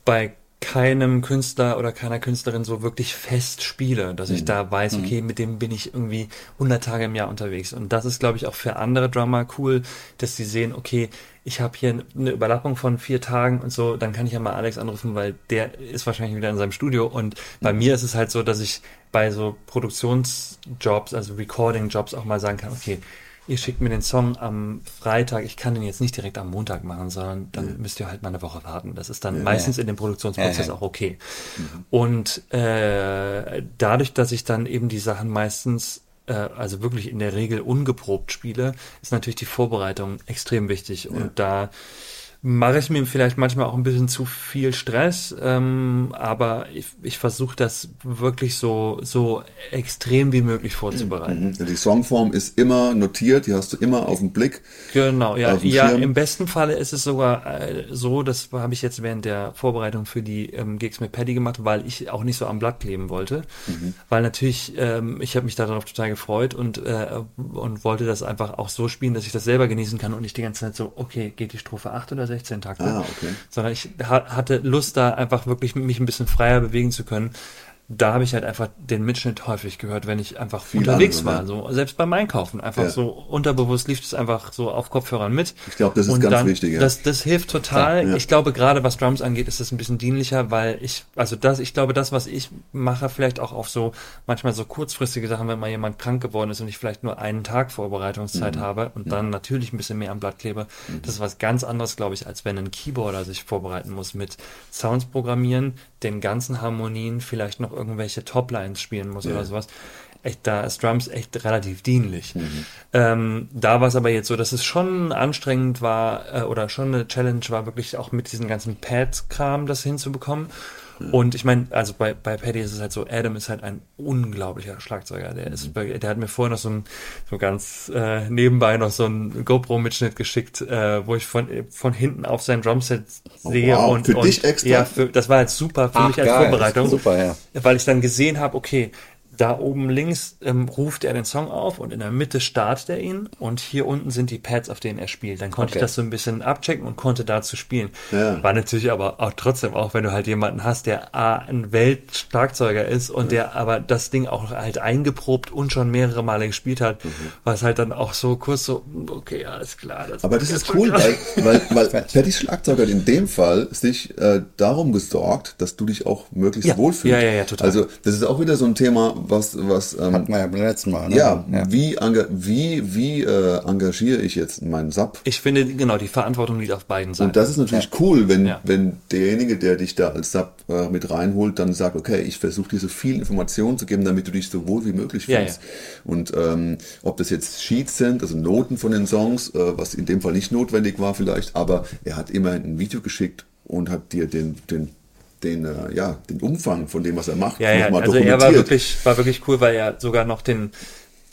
bei keinem Künstler oder keiner Künstlerin so wirklich fest spiele, dass ich mhm. da weiß, mhm. okay, mit dem bin ich irgendwie 100 Tage im Jahr unterwegs. Und das ist, glaube ich, auch für andere Drummer cool, dass sie sehen, okay, ich habe hier eine Überlappung von vier Tagen und so, dann kann ich ja mal Alex anrufen, weil der ist wahrscheinlich wieder in seinem Studio. Und bei mhm. mir ist es halt so, dass ich bei so Produktionsjobs, also Recording-Jobs auch mal sagen kann, okay, ihr schickt mir den Song am Freitag, ich kann den jetzt nicht direkt am Montag machen, sondern dann müsst ihr halt mal eine Woche warten. Das ist dann meistens in dem Produktionsprozess Ja, ja. auch okay. Und äh, dadurch, dass ich dann eben die Sachen meistens äh, also wirklich in der Regel ungeprobt spiele, ist natürlich die Vorbereitung extrem wichtig. Und da mache ich mir vielleicht manchmal auch ein bisschen zu viel Stress, ähm, aber ich, ich versuche das wirklich so, so extrem wie möglich vorzubereiten. Die Songform ist immer notiert, die hast du immer auf dem Blick. Genau, ja, ja. Im besten Falle ist es sogar äh, so, das habe ich jetzt während der Vorbereitung für die ähm, Gigs mit Paddy gemacht, weil ich auch nicht so am Blatt kleben wollte, Mhm. weil natürlich ähm, ich habe mich darauf total gefreut und äh, und wollte das einfach auch so spielen, dass ich das selber genießen kann und nicht die ganze Zeit so, okay, geht die Strophe 8 oder 16 Takte, Ah, okay. sondern ich ha hatte Lust da einfach wirklich mich ein bisschen freier bewegen zu können. Da habe ich halt einfach den Mitschnitt häufig gehört, wenn ich einfach Viel unterwegs andere, war, ne? so selbst beim Einkaufen einfach Ja. so unterbewusst lief es einfach so auf Kopfhörern mit. Ich glaube, das ist Und ganz dann, wichtig. Ja. Das, das hilft total. Ja. Ich glaube, gerade was Drums angeht, ist das ein bisschen dienlicher, weil ich, also das, ich glaube, das, was ich mache, vielleicht auch auf so, manchmal so kurzfristige Sachen, wenn mal jemand krank geworden ist und ich vielleicht nur einen Tag Vorbereitungszeit Mhm. habe und dann natürlich ein bisschen mehr am Blatt klebe. Das ist was ganz anderes, glaube ich, als wenn ein Keyboarder sich vorbereiten muss mit Sounds programmieren, den ganzen Harmonien, vielleicht noch irgendwelche Toplines spielen muss oder sowas. Echt, da ist Drums echt relativ dienlich. Ähm, da war es aber jetzt so, dass es schon anstrengend war äh, oder schon eine Challenge war, wirklich auch mit diesem ganzen Pad-Kram das hinzubekommen. Und ich meine, also bei, bei Paddy ist es halt so, Adam ist halt ein unglaublicher Schlagzeuger. Der ist, der hat mir vorher noch so ein, so ganz äh, nebenbei noch so einen GoPro-Mitschnitt geschickt, äh, wo ich von, von hinten auf sein Drumset sehe wow. und, Für und dich extra? Ja, für, das war halt super für Ach, mich als geil. Vorbereitung Super, ja. weil ich dann gesehen habe, okay, da oben links ähm, ruft er den Song auf und in der Mitte startet er ihn und hier unten sind die Pads, auf denen er spielt. Dann konnte Okay. ich das so ein bisschen abchecken und konnte dazu spielen. Ja. War natürlich aber auch trotzdem auch, wenn du halt jemanden hast, der A, ein Weltschlagzeuger ist und der aber das Ding auch halt eingeprobt und schon mehrere Male gespielt hat, war es halt dann auch so kurz so, okay, alles klar. Aber das ist cool, weil, weil, weil Pattys Schlagzeuger in dem Fall sich äh, darum gesorgt, dass du dich auch möglichst Ja. wohlfühlst. Ja, ja, ja, total. Also das ist auch wieder so ein Thema, was, was ähm, Hatten wir ja beim letzten Mal. Ne? ja, wie, enga wie, wie äh, engagiere ich jetzt meinen Sub? Ich finde, genau, die Verantwortung liegt auf beiden Seiten. Und das ist natürlich cool, wenn, Ja. wenn derjenige, der dich da als Sub äh, mit reinholt, dann sagt, okay, ich versuche dir so viel Informationen zu geben, damit du dich so wohl wie möglich Ja, fühlst. Und ähm, ob das jetzt Sheets sind, also Noten von den Songs, äh, was in dem Fall nicht notwendig war vielleicht, aber er hat immerhin ein Video geschickt und hat dir den, den, den, äh, ja, den Umfang von dem, was er macht, Ja, ja, nochmal also er war dokumentiert. wirklich, war wirklich cool, weil er sogar noch den,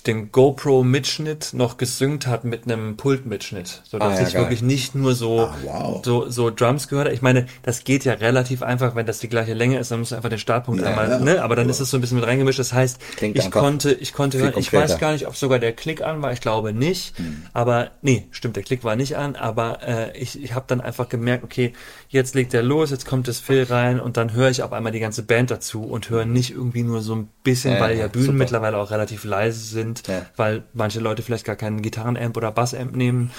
den GoPro-Mitschnitt noch gesynkt hat mit einem Pult-Mitschnitt, sodass Ah, ja, ich geil. wirklich nicht nur so, Ah, wow. so, so Drums gehört habe. Ich meine, das geht ja relativ einfach, wenn das die gleiche Länge ist, dann musst du einfach den Startpunkt Ja, einmal, ja. ne? Aber dann ist es so ein bisschen mit reingemischt. Das heißt, Klingt ich konnte, ich konnte hören, ich weiß gar nicht, ob sogar der Klick an war, ich glaube nicht. Hm. Aber nee, stimmt, der Klick war nicht an, aber äh, ich, ich habe dann einfach gemerkt, okay, jetzt legt er los, jetzt kommt das Phil rein und dann höre ich auf einmal die ganze Band dazu und höre nicht irgendwie nur so ein bisschen, weil ja ja, Bühnen super. mittlerweile auch relativ leise sind, Ja. weil manche Leute vielleicht gar keinen Gitarrenamp oder Bassamp nehmen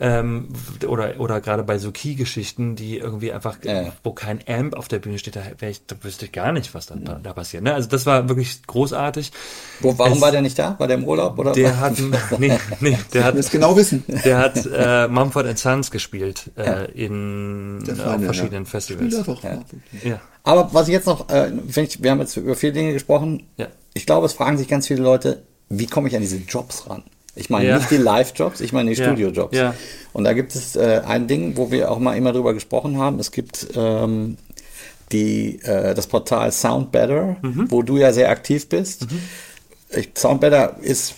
ähm, oder oder gerade bei so Key-Geschichten, die irgendwie einfach, Ja. wo kein Amp auf der Bühne steht, da, ich, da wüsste ich gar nicht, was dann da, da passiert. Ne? Also das war wirklich großartig. Wo, warum Es- war der nicht da? War der im Urlaub? Oder Der hat, nee, nee, der hat Ich will es genau wissen. der hat äh, Mumford Sons gespielt äh, Ja. in äh, auf verschiedenen Festivals. Ja. Aber was ich jetzt noch, äh, ich, wir haben jetzt über viele Dinge gesprochen. Ja. Ich glaube, es fragen sich ganz viele Leute, wie komme ich an diese Jobs ran? Ich meine Ja. nicht die Live-Jobs, ich meine die Ja. Studio-Jobs. Ja. Und da gibt es äh, ein Ding, wo wir auch mal immer drüber gesprochen haben. Es gibt ähm, die, äh, das Portal Sound Better, Mhm. wo du ja sehr aktiv bist. Ich, Sound Better ist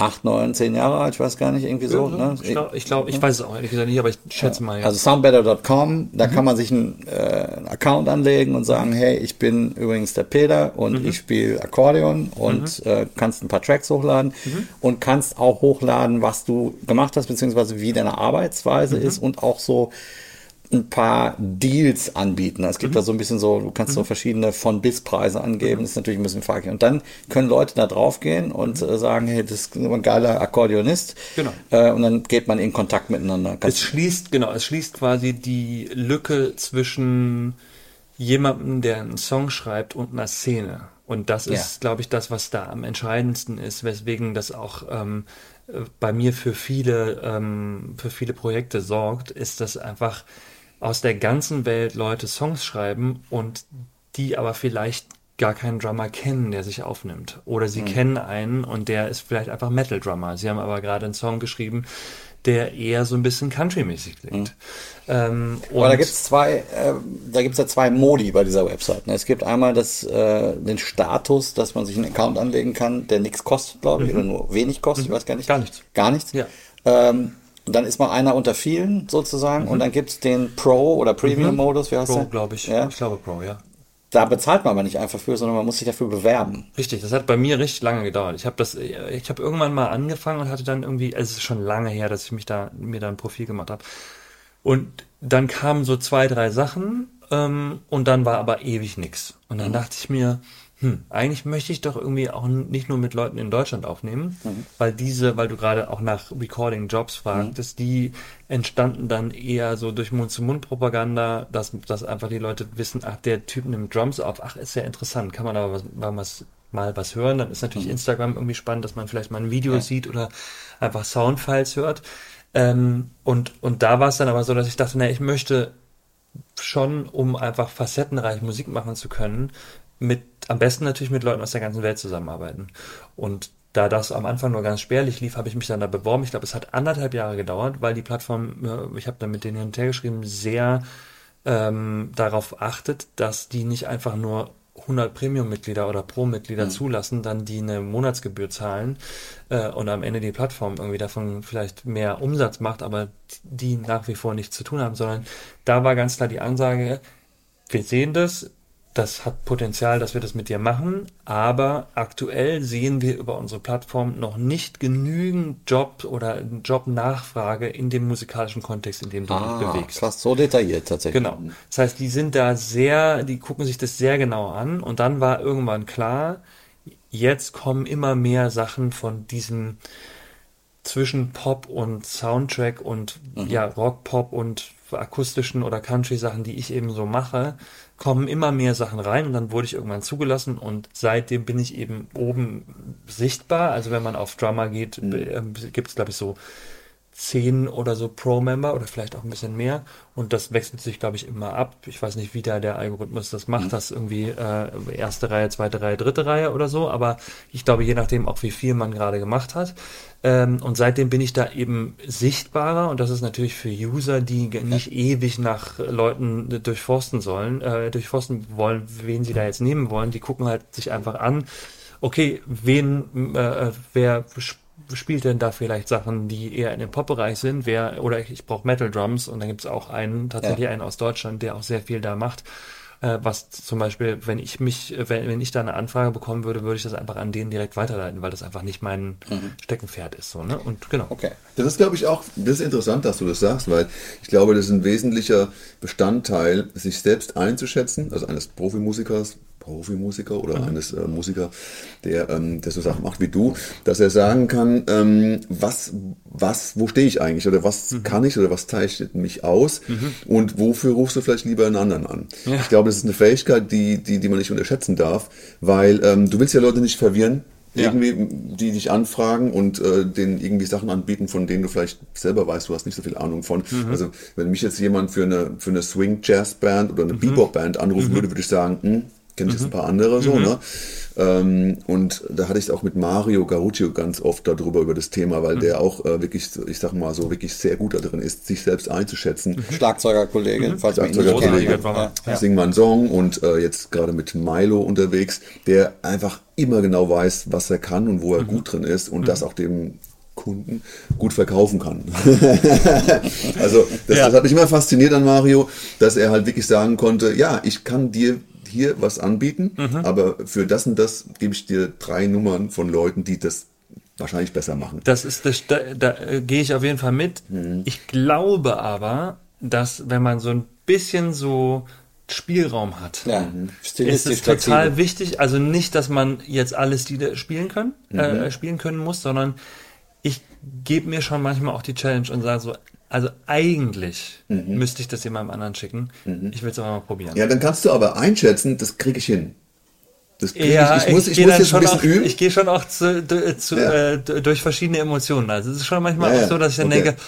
acht, neun, zehn Jahre alt, ich weiß gar nicht, irgendwie so. ne? Ich glaube, ich, glaub, ich weiß es auch ehrlich gesagt nicht, aber ich schätze mal. Ja. Also soundbetter.com, da kann man sich einen, äh, einen Account anlegen und sagen, hey, ich bin übrigens der Peter und ich spiele Akkordeon und äh, kannst ein paar Tracks hochladen und kannst auch hochladen, was du gemacht hast, beziehungsweise wie deine Arbeitsweise ist und auch so ein paar Deals anbieten. Es gibt da so ein bisschen so, du kannst so verschiedene von bis Preise angeben, das ist natürlich ein bisschen fraglich. Und dann können Leute da drauf gehen und äh, sagen, hey, das ist ein geiler Akkordeonist. Genau. Äh, und dann geht man in Kontakt miteinander. Kannst es schließt, genau, es schließt quasi die Lücke zwischen jemandem, der einen Song schreibt und einer Szene. Und das ist, ja. glaube ich, das, was da am entscheidendsten ist, weswegen das auch ähm, bei mir für viele, ähm, für viele Projekte sorgt, ist, dass einfach aus der ganzen Welt Leute Songs schreiben und die aber vielleicht gar keinen Drummer kennen, der sich aufnimmt. Oder sie mhm. kennen einen und der ist vielleicht einfach Metal-Drummer. Sie haben aber gerade einen Song geschrieben, der eher so ein bisschen country-mäßig klingt. Mhm. Ähm, Aber da gibt es zwei, äh, da gibt's ja zwei Modi bei dieser Website. Ne? Es gibt einmal das, äh, den Status, dass man sich einen Account anlegen kann, der nichts kostet, glaube ich, mhm. oder nur wenig kostet, mhm. ich weiß gar nicht. Gar nichts. Gar nichts? Ja. Ähm, und dann ist man einer unter vielen sozusagen mhm. und dann gibt es den Pro oder Premium-Modus, wie heißt Pro, der? Pro, glaube ich. Ja? Ich glaube Pro, ja. Da bezahlt man aber nicht einfach für, sondern man muss sich dafür bewerben. Richtig, das hat bei mir richtig lange gedauert. Ich habe das, ich habe irgendwann mal angefangen und hatte dann irgendwie, also es ist schon lange her, dass ich mich da mir da ein Profil gemacht habe. Und dann kamen so zwei, drei Sachen ähm, und dann war aber ewig nix. Und dann mhm. dachte ich mir, hm, eigentlich möchte ich doch irgendwie auch nicht nur mit Leuten in Deutschland aufnehmen, mhm. weil diese, weil du gerade auch nach Recording-Jobs fragtest, mhm. die entstanden dann eher so durch Mund-zu-Mund-Propaganda, dass, dass einfach die Leute wissen, ach, der Typ nimmt Drums auf, ach, ist ja interessant, kann man aber was, mal was, mal was hören, dann ist natürlich mhm. Instagram irgendwie spannend, dass man vielleicht mal ein Video ja. sieht oder einfach Soundfiles hört. Ähm, und, und da war es dann aber so, dass ich dachte, na, ich möchte schon, um einfach facettenreich Musik machen zu können, mit, am besten natürlich mit Leuten aus der ganzen Welt zusammenarbeiten. Und da das am Anfang nur ganz spärlich lief, habe ich mich dann da beworben. Ich glaube, es hat anderthalb Jahre gedauert, weil die Plattform, ich habe dann mit denen hin und her geschrieben, sehr ähm, darauf achtet, dass die nicht einfach nur 100 Premium-Mitglieder oder Pro-Mitglieder mhm. zulassen, dann die eine Monatsgebühr zahlen äh, und am Ende die Plattform irgendwie davon vielleicht mehr Umsatz macht, aber die nach wie vor nichts zu tun haben, sondern da war ganz klar die Ansage, wir sehen das, das hat Potenzial, dass wir das mit dir machen, aber aktuell sehen wir über unsere Plattform noch nicht genügend Job oder Jobnachfrage in dem musikalischen Kontext, in dem du ah, dich bewegst. Krass, so detailliert tatsächlich. Genau. Das heißt, die sind da sehr, die gucken sich das sehr genau an und dann war irgendwann klar, jetzt kommen immer mehr Sachen von diesem zwischen Pop und Soundtrack und mhm. ja, Rock, Pop und akustischen oder Country-Sachen, die ich eben so mache, kommen immer mehr Sachen rein und dann wurde ich irgendwann zugelassen und seitdem bin ich eben oben sichtbar. Also wenn man auf Drummer geht, mhm. Äh, gibt es glaube ich so zehn oder so Pro-Member oder vielleicht auch ein bisschen mehr. Und das wechselt sich, glaube ich, immer ab. Ich weiß nicht, wie da der Algorithmus das macht, mhm. das irgendwie äh, erste Reihe, zweite Reihe, dritte Reihe oder so. Aber ich glaube, je nachdem auch, wie viel man gerade gemacht hat. Ähm, und seitdem bin ich da eben sichtbarer. Und das ist natürlich für User, die nicht ewig nach Leuten durchforsten sollen, äh, durchforsten wollen, wen sie da jetzt nehmen wollen. Die gucken halt sich einfach an, okay, wen, äh, wer spielt denn da vielleicht Sachen, die eher in dem Pop-Bereich sind? Wer, oder ich, ich brauche Metal Drums und dann gibt es auch einen, tatsächlich ja. einen aus Deutschland, der auch sehr viel da macht. Äh, was zum Beispiel, wenn ich mich, wenn, wenn ich da eine Anfrage bekommen würde, würde ich das einfach an den direkt weiterleiten, weil das einfach nicht mein mhm. Steckenpferd ist. So, ne? Und genau. Okay. Das ist, glaube ich, auch, das ist interessant, dass du das sagst, weil ich glaube, das ist ein wesentlicher Bestandteil, sich selbst einzuschätzen, also eines Profimusikers, Profimusiker oder mhm. eines äh, Musiker, der, ähm, der so Sachen macht wie du, dass er sagen kann, ähm, was, was, wo stehe ich eigentlich oder was mhm. kann ich oder was zeichnet mich aus mhm. und wofür rufst du vielleicht lieber einen anderen an? Ja. Ich glaube, das ist eine Fähigkeit, die, die, die man nicht unterschätzen darf, weil ähm, du willst ja Leute nicht verwirren, ja. irgendwie, die dich anfragen und äh, denen irgendwie Sachen anbieten, von denen du vielleicht selber weißt, du hast nicht so viel Ahnung von. Mhm. Also wenn mich jetzt jemand für eine, für eine Swing-Jazz-Band oder eine mhm. Bebop-Band anrufen mhm. würde, würde ich sagen, hm, kenne ich mhm. jetzt ein paar andere so, mhm. ne? Ähm, und da hatte ich es auch mit Mario Garuccio ganz oft darüber, über das Thema, weil mhm. der auch äh, wirklich, ich sag mal so, wirklich sehr gut darin ist, sich selbst einzuschätzen. Mhm. Schlagzeugerkollege, mhm. falls Schlagzeugerkollege, ja, ja. sing mal einen Song und äh, jetzt gerade mit Milo unterwegs, der einfach immer genau weiß, was er kann und wo er mhm. gut drin ist und das auch dem Kunden gut verkaufen kann. also das, ja. das hat mich immer fasziniert an Mario, dass er halt wirklich sagen konnte, ja, ich kann dir hier was anbieten, mhm. aber für das und das gebe ich dir drei Nummern von Leuten, die das wahrscheinlich besser machen. Das ist das, da, da äh, gehe ich auf jeden Fall mit. Mhm. Ich glaube aber, dass wenn man so ein bisschen so Spielraum hat, ja, mhm. ist es total wichtig. Also nicht, dass man jetzt alle Stile spielen können, äh, mhm. äh, spielen können muss, sondern ich gebe mir schon manchmal auch die Challenge und sage so, also eigentlich mhm. müsste ich das jemandem anderen schicken. Mhm. Ich will es aber mal probieren. Ja, dann kannst du aber einschätzen, das kriege ich hin. Das krieg Ja, ich, ich muss, ich gehe muss jetzt ein schon bisschen auch, üben. ich gehe schon auch zu, zu, Ja. äh, durch verschiedene Emotionen. Also es ist schon manchmal Ja, auch so, dass ich dann Okay. denke,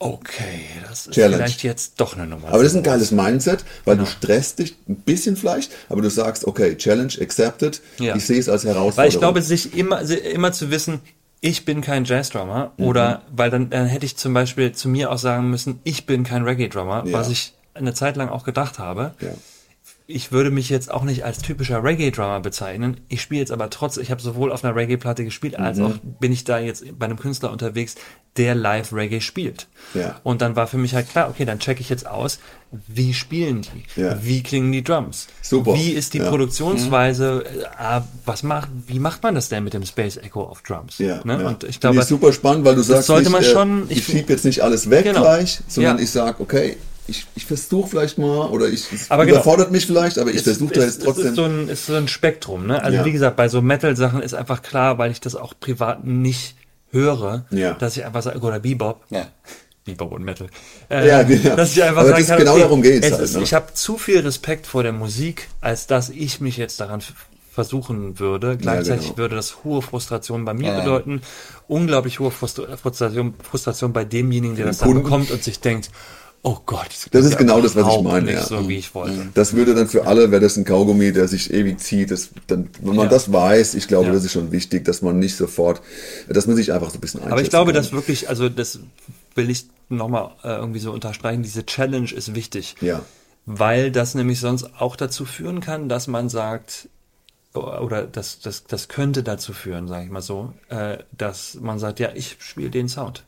okay, das ist Challenge. vielleicht jetzt doch eine Nummer. Aber das ist ein geiles Mindset, weil Genau. du stresst dich ein bisschen vielleicht, aber du sagst, okay, Challenge accepted. Ja. Ich sehe es als Herausforderung. Weil ich glaube, sich immer, immer zu wissen, ich bin kein Jazz-Drummer Mhm. oder, weil dann, dann hätte ich zum Beispiel zu mir auch sagen müssen, ich bin kein Reggae-Drummer, Ja. was ich eine Zeit lang auch gedacht habe. Ja. Ich würde mich jetzt auch nicht als typischer Reggae-Drummer bezeichnen. Ich spiele jetzt aber trotz, ich habe sowohl auf einer Reggae-Platte gespielt, als Mhm. auch bin ich da jetzt bei einem Künstler unterwegs, der live Reggae spielt. Ja. Und dann war für mich halt klar, okay, dann checke ich jetzt aus, wie spielen die? Ja. Wie klingen die Drums? Super. Wie ist die Ja. Produktionsweise? Äh, was macht, wie macht man das denn mit dem Space Echo auf Drums? Ja, ne? Und ich glaube, ich super spannend, weil du sagst, sollte nicht, man äh, schon- ich, ich- schiebe jetzt nicht alles weg Genau. gleich, sondern ich sage, okay, ich, ich versuche vielleicht mal, oder ich es Aber genau. überfordert mich vielleicht, aber ich versuche da es, jetzt trotzdem. Es ist so ein, ist so ein Spektrum, ne? Also Ja. wie gesagt, bei so Metal-Sachen ist einfach klar, weil ich das auch privat nicht höre, Ja. dass ich einfach sage, oder Bebop. Ja. Bebop und Metal. Äh, Ja, genau. Dass ich einfach Aber sagen das- kann, genau okay, darum geht's es halt, ist, ne? Ich habe zu viel Respekt vor der Musik, als dass ich mich jetzt daran versuchen würde. Gleichzeitig genau. würde das hohe Frustration bei mir Ja. bedeuten, unglaublich hohe Frust- Frustration, Frustration bei demjenigen, der das dann bekommt und sich denkt, oh Gott, Das ist ja genau das, was ich meine, ja. so, wie ich wollte. Das würde dann für alle, wäre das ein Kaugummi, der sich ewig zieht. Das, dann, wenn man Ja. das weiß, ich glaube, das ist schon wichtig, dass man nicht sofort, dass man sich einfach so ein bisschen Aber ich glaube, kann. dass wirklich, also das will ich nochmal äh, irgendwie so unterstreichen, diese Challenge ist wichtig. Ja. Weil das nämlich sonst auch dazu führen kann, dass man sagt, oder das, das, das könnte dazu führen, sage ich mal so, äh, dass man sagt, ja, ich spiele den Sound.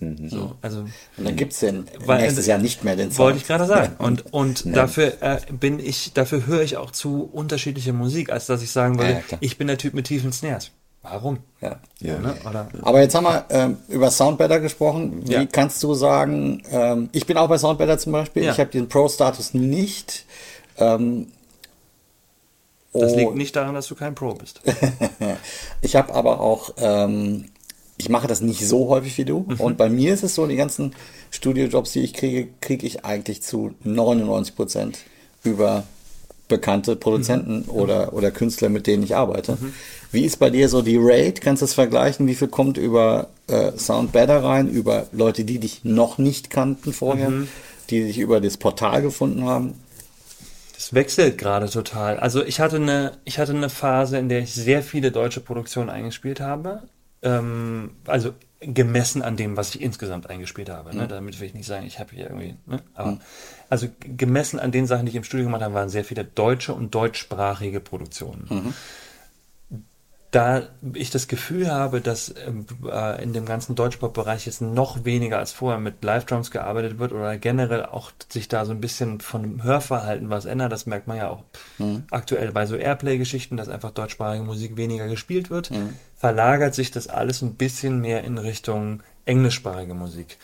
So, also Und dann gibt's den Weil- nächstes Jahr nicht mehr den Sound. wollte ich gerade sagen. Und, und dafür äh, bin ich, dafür höre ich auch zu unterschiedliche Musik, als dass ich sagen würde, Ja, ich bin der Typ mit tiefen Snares. Warum? Ja. Ja. Ne? Oder, Aber jetzt haben wir ähm, über Soundbetter gesprochen. Wie Ja. kannst du sagen, ähm, ich bin auch bei Soundbetter zum Beispiel, Ja. ich habe den Pro-Status nicht. Ähm, das oh, liegt nicht daran, dass du kein Pro bist. Ich habe aber auch, ähm, ich mache das nicht so häufig wie du. Und bei mir ist es so, die ganzen Studiojobs, die ich kriege, kriege ich eigentlich zu 99 Prozent über bekannte Produzenten oder, oder Künstler, mit denen ich arbeite. Wie ist bei dir so die Rate? Kannst du das vergleichen? Wie viel kommt über äh, Sound Better rein, über Leute, die dich noch nicht kannten vorher, die dich über das Portal gefunden haben? Das wechselt gerade total. Also ich hatte eine, ich hatte eine Phase, in der ich sehr viele deutsche Produktionen eingespielt habe. Ähm, also gemessen an dem, was ich insgesamt eingespielt habe. Ne? Damit will ich nicht sagen, ich habe hier irgendwie. Ne? Aber also g- gemessen an den Sachen, die ich im Studio gemacht habe, waren sehr viele deutsche und deutschsprachige Produktionen. Da ich das Gefühl habe, dass ähm, äh, in dem ganzen Deutschpop-Bereich jetzt noch weniger als vorher mit Live-Drums gearbeitet wird oder generell auch sich da so ein bisschen von dem Hörverhalten was ändert, das merkt man ja auch aktuell bei so Airplay-Geschichten, dass einfach deutschsprachige Musik weniger gespielt wird, verlagert sich das alles ein bisschen mehr in Richtung englischsprachige Musik.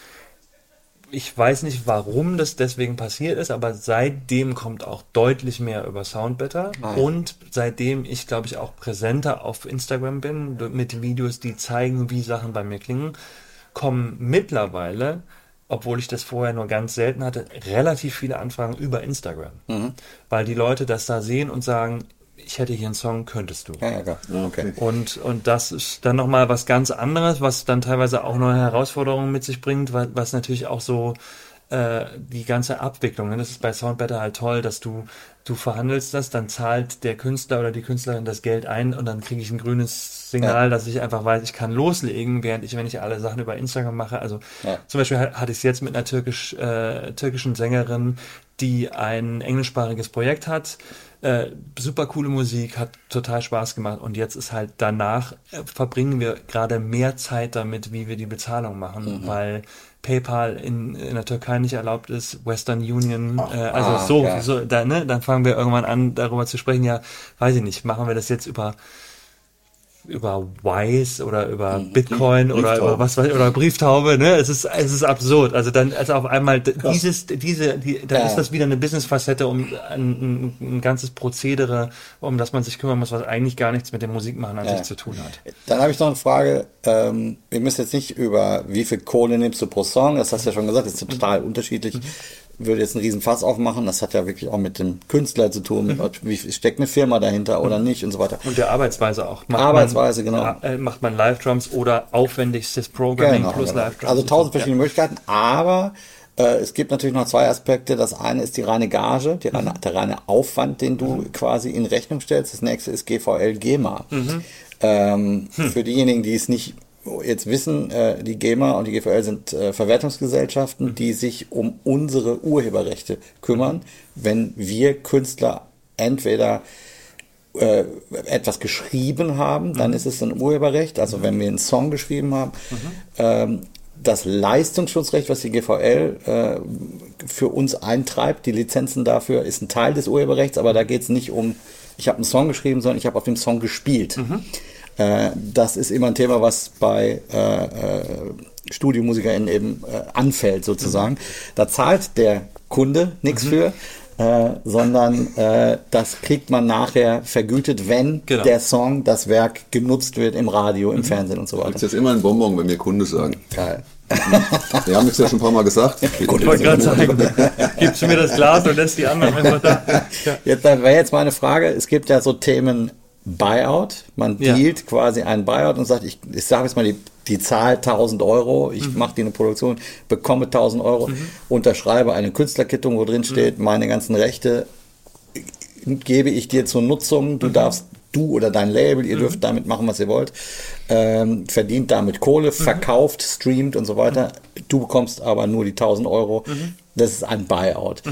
Ich weiß nicht, warum das deswegen passiert ist, aber seitdem kommt auch deutlich mehr über Soundbetter ja. und seitdem ich, glaube ich, auch präsenter auf Instagram bin mit Videos, die zeigen, wie Sachen bei mir klingen, kommen mittlerweile, obwohl ich das vorher nur ganz selten hatte, relativ viele Anfragen über Instagram, Mhm. weil die Leute das da sehen und sagen, ich hätte hier einen Song, könntest du. Ja, ja, klar. Ah, okay. Und, und das ist dann nochmal was ganz anderes, was dann teilweise auch neue Herausforderungen mit sich bringt, was, was natürlich auch so äh, die ganze Abwicklung, ne? das ist bei Soundbetter halt toll, dass du, du verhandelst das, dann zahlt der Künstler oder die Künstlerin das Geld ein und dann kriege ich ein grünes Signal, Ja. dass ich einfach weiß, ich kann loslegen, während ich, wenn ich alle Sachen über Instagram mache, also Ja. zum Beispiel ha- hatte ich es jetzt mit einer türkisch, äh, türkischen Sängerin, die ein englischsprachiges Projekt hat. Äh, super coole Musik, hat total Spaß gemacht und jetzt ist halt danach äh, verbringen wir gerade mehr Zeit damit, wie wir die Bezahlung machen, Mhm. weil PayPal in, in der Türkei nicht erlaubt ist, Western Union, äh, also ah, so, ja. so da, ne, dann fangen wir irgendwann an, darüber zu sprechen, ja, weiß ich nicht, machen wir das jetzt über über Wise oder über Bitcoin oder Brieftaube. über was weiß ich, oder Brieftaube, ne? Es ist, es ist absurd. Also dann, also auf einmal dieses, diese, die, dann Ja. ist das wieder eine Business-Facette um ein, ein, ganzes Prozedere, um das man sich kümmern muss, was eigentlich gar nichts mit dem Musikmachen an Ja. sich zu tun hat. Dann habe ich noch eine Frage. Ähm, wir müssen jetzt nicht über wie viel Kohle nimmst du pro Song, das hast du ja schon gesagt, das ist total unterschiedlich. Würde jetzt einen riesen Fass aufmachen. Das hat ja wirklich auch mit dem Künstler zu tun. Mit, wie steckt eine Firma dahinter oder nicht und so weiter. Und der Arbeitsweise auch. Macht Arbeitsweise, man, genau. äh, macht man Live-Drums oder aufwendigstes Programming Genau, plus genau. Live-Drums. Also tausend verschiedene Möglichkeiten, aber äh, es gibt natürlich noch zwei Aspekte. Das eine ist die reine Gage, die reine, der reine Aufwand, den du quasi in Rechnung stellst. Das nächste ist GVL GEMA. Ähm, Für diejenigen, die es nicht jetzt wissen, äh, die GEMA und die GVL sind äh, Verwertungsgesellschaften, die sich um unsere Urheberrechte kümmern, wenn wir Künstler entweder äh, etwas geschrieben haben, dann ist es ein Urheberrecht. Also wenn wir einen Song geschrieben haben, ähm, das Leistungsschutzrecht, was die GVL äh, für uns eintreibt, die Lizenzen dafür, ist ein Teil des Urheberrechts, aber da geht es nicht um, ich habe einen Song geschrieben, sondern ich habe auf dem Song gespielt. Äh, das ist immer ein Thema, was bei äh, äh, StudiomusikerInnen eben äh, anfällt sozusagen. Da zahlt der Kunde nichts für, äh, sondern äh, das kriegt man nachher vergütet, wenn Genau. der Song, das Werk genutzt wird im Radio, im Fernsehen und so Das weiter. ist jetzt immer ein Bonbon, wenn wir Kunde sagen. Geil. Wir haben es ja schon ein paar Mal gesagt. Ich wollte gerade sagen, gibst du mir das Glas und lässt die anderen einfach da. Ja. Jetzt da wäre jetzt meine Frage, es gibt ja so Themen Buyout, man Ja. dealt quasi ein Buyout und sagt, ich, ich sage jetzt mal die, die Zahl 1000 Euro, ich Mhm. mache dir eine Produktion, bekomme 1000 Euro, unterschreibe eine Künstlerkittung, wo drin Mhm. steht, meine ganzen Rechte gebe ich dir zur Nutzung, Mhm. du darfst, du oder dein Label, ihr dürft damit machen, was ihr wollt, ähm, verdient damit Kohle, Mhm. verkauft, streamt und so weiter. Du bekommst aber nur die 1000 Euro. Mhm. Das ist ein Buyout.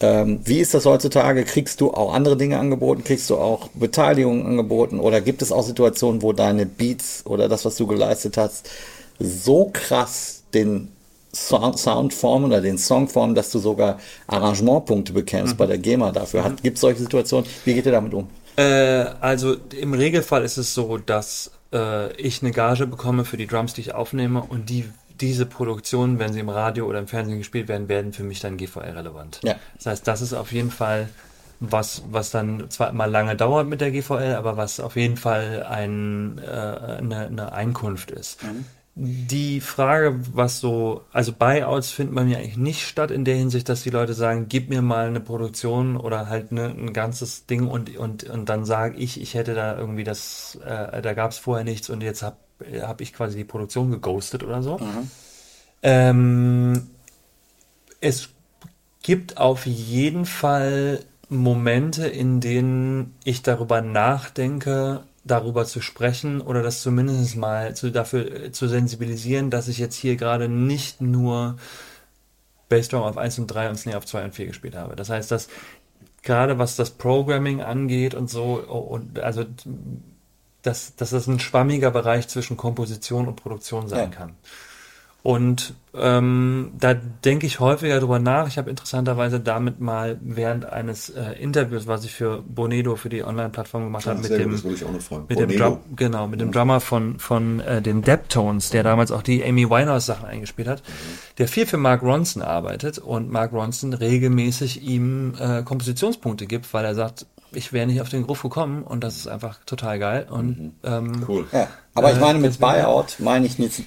Ähm, wie ist das heutzutage? Kriegst du auch andere Dinge angeboten? Kriegst du auch Beteiligung angeboten? Oder gibt es auch Situationen, wo deine Beats oder das, was du geleistet hast, so krass den Sound, Sound formen oder den Song formen, dass du sogar Arrangementpunkte bekämpfst bei der GEMA dafür? Hat, gibt es solche Situationen? Wie geht ihr damit um? Äh, also im Regelfall ist es so, dass äh, ich eine Gage bekomme für die Drums, die ich aufnehme und die diese Produktionen, wenn sie im Radio oder im Fernsehen gespielt werden, werden für mich dann GVL relevant. Ja. Das heißt, das ist auf jeden Fall was, was dann zwar immer lange dauert mit der GVL, aber was auf jeden Fall ein, äh, eine, eine Einkunft ist. Die Frage, was so, also Buyouts finden bei mir eigentlich nicht statt in der Hinsicht, dass die Leute sagen, gib mir mal eine Produktion oder halt ne, ein ganzes Ding und, und, und dann sage ich, ich hätte da irgendwie das, äh, da gab es vorher nichts und jetzt habe hab ich quasi die Produktion geghostet oder so. Ähm, es gibt auf jeden Fall Momente, in denen ich darüber nachdenke, darüber zu sprechen oder das zumindest mal zu, dafür äh, zu sensibilisieren, dass ich jetzt hier gerade nicht nur Bassdrum auf 1 und 3 und Snare auf 2 und 4 gespielt habe. Das heißt, dass gerade was das Programming angeht und so, und also dass, dass das ein schwammiger Bereich zwischen Komposition und Produktion sein Ja. kann. Und ähm, da denke ich häufiger drüber nach. Ich habe interessanterweise damit mal während eines äh, Interviews, was ich für Bonedo für die Online-Plattform gemacht habe, mit Sehr gut, dem mit dem. Drum, genau, mit dem Drummer von, von äh, den Deptones, der damals auch die Amy Winehouse Sachen eingespielt hat, der viel für Mark Ronson arbeitet und Mark Ronson regelmäßig ihm äh, Kompositionspunkte gibt, weil er sagt, ich wäre nicht auf den Groove gekommen und das ist einfach total geil. Und ähm, Cool. Ja, aber ich Äh, meine mit Buyout meine ich nicht.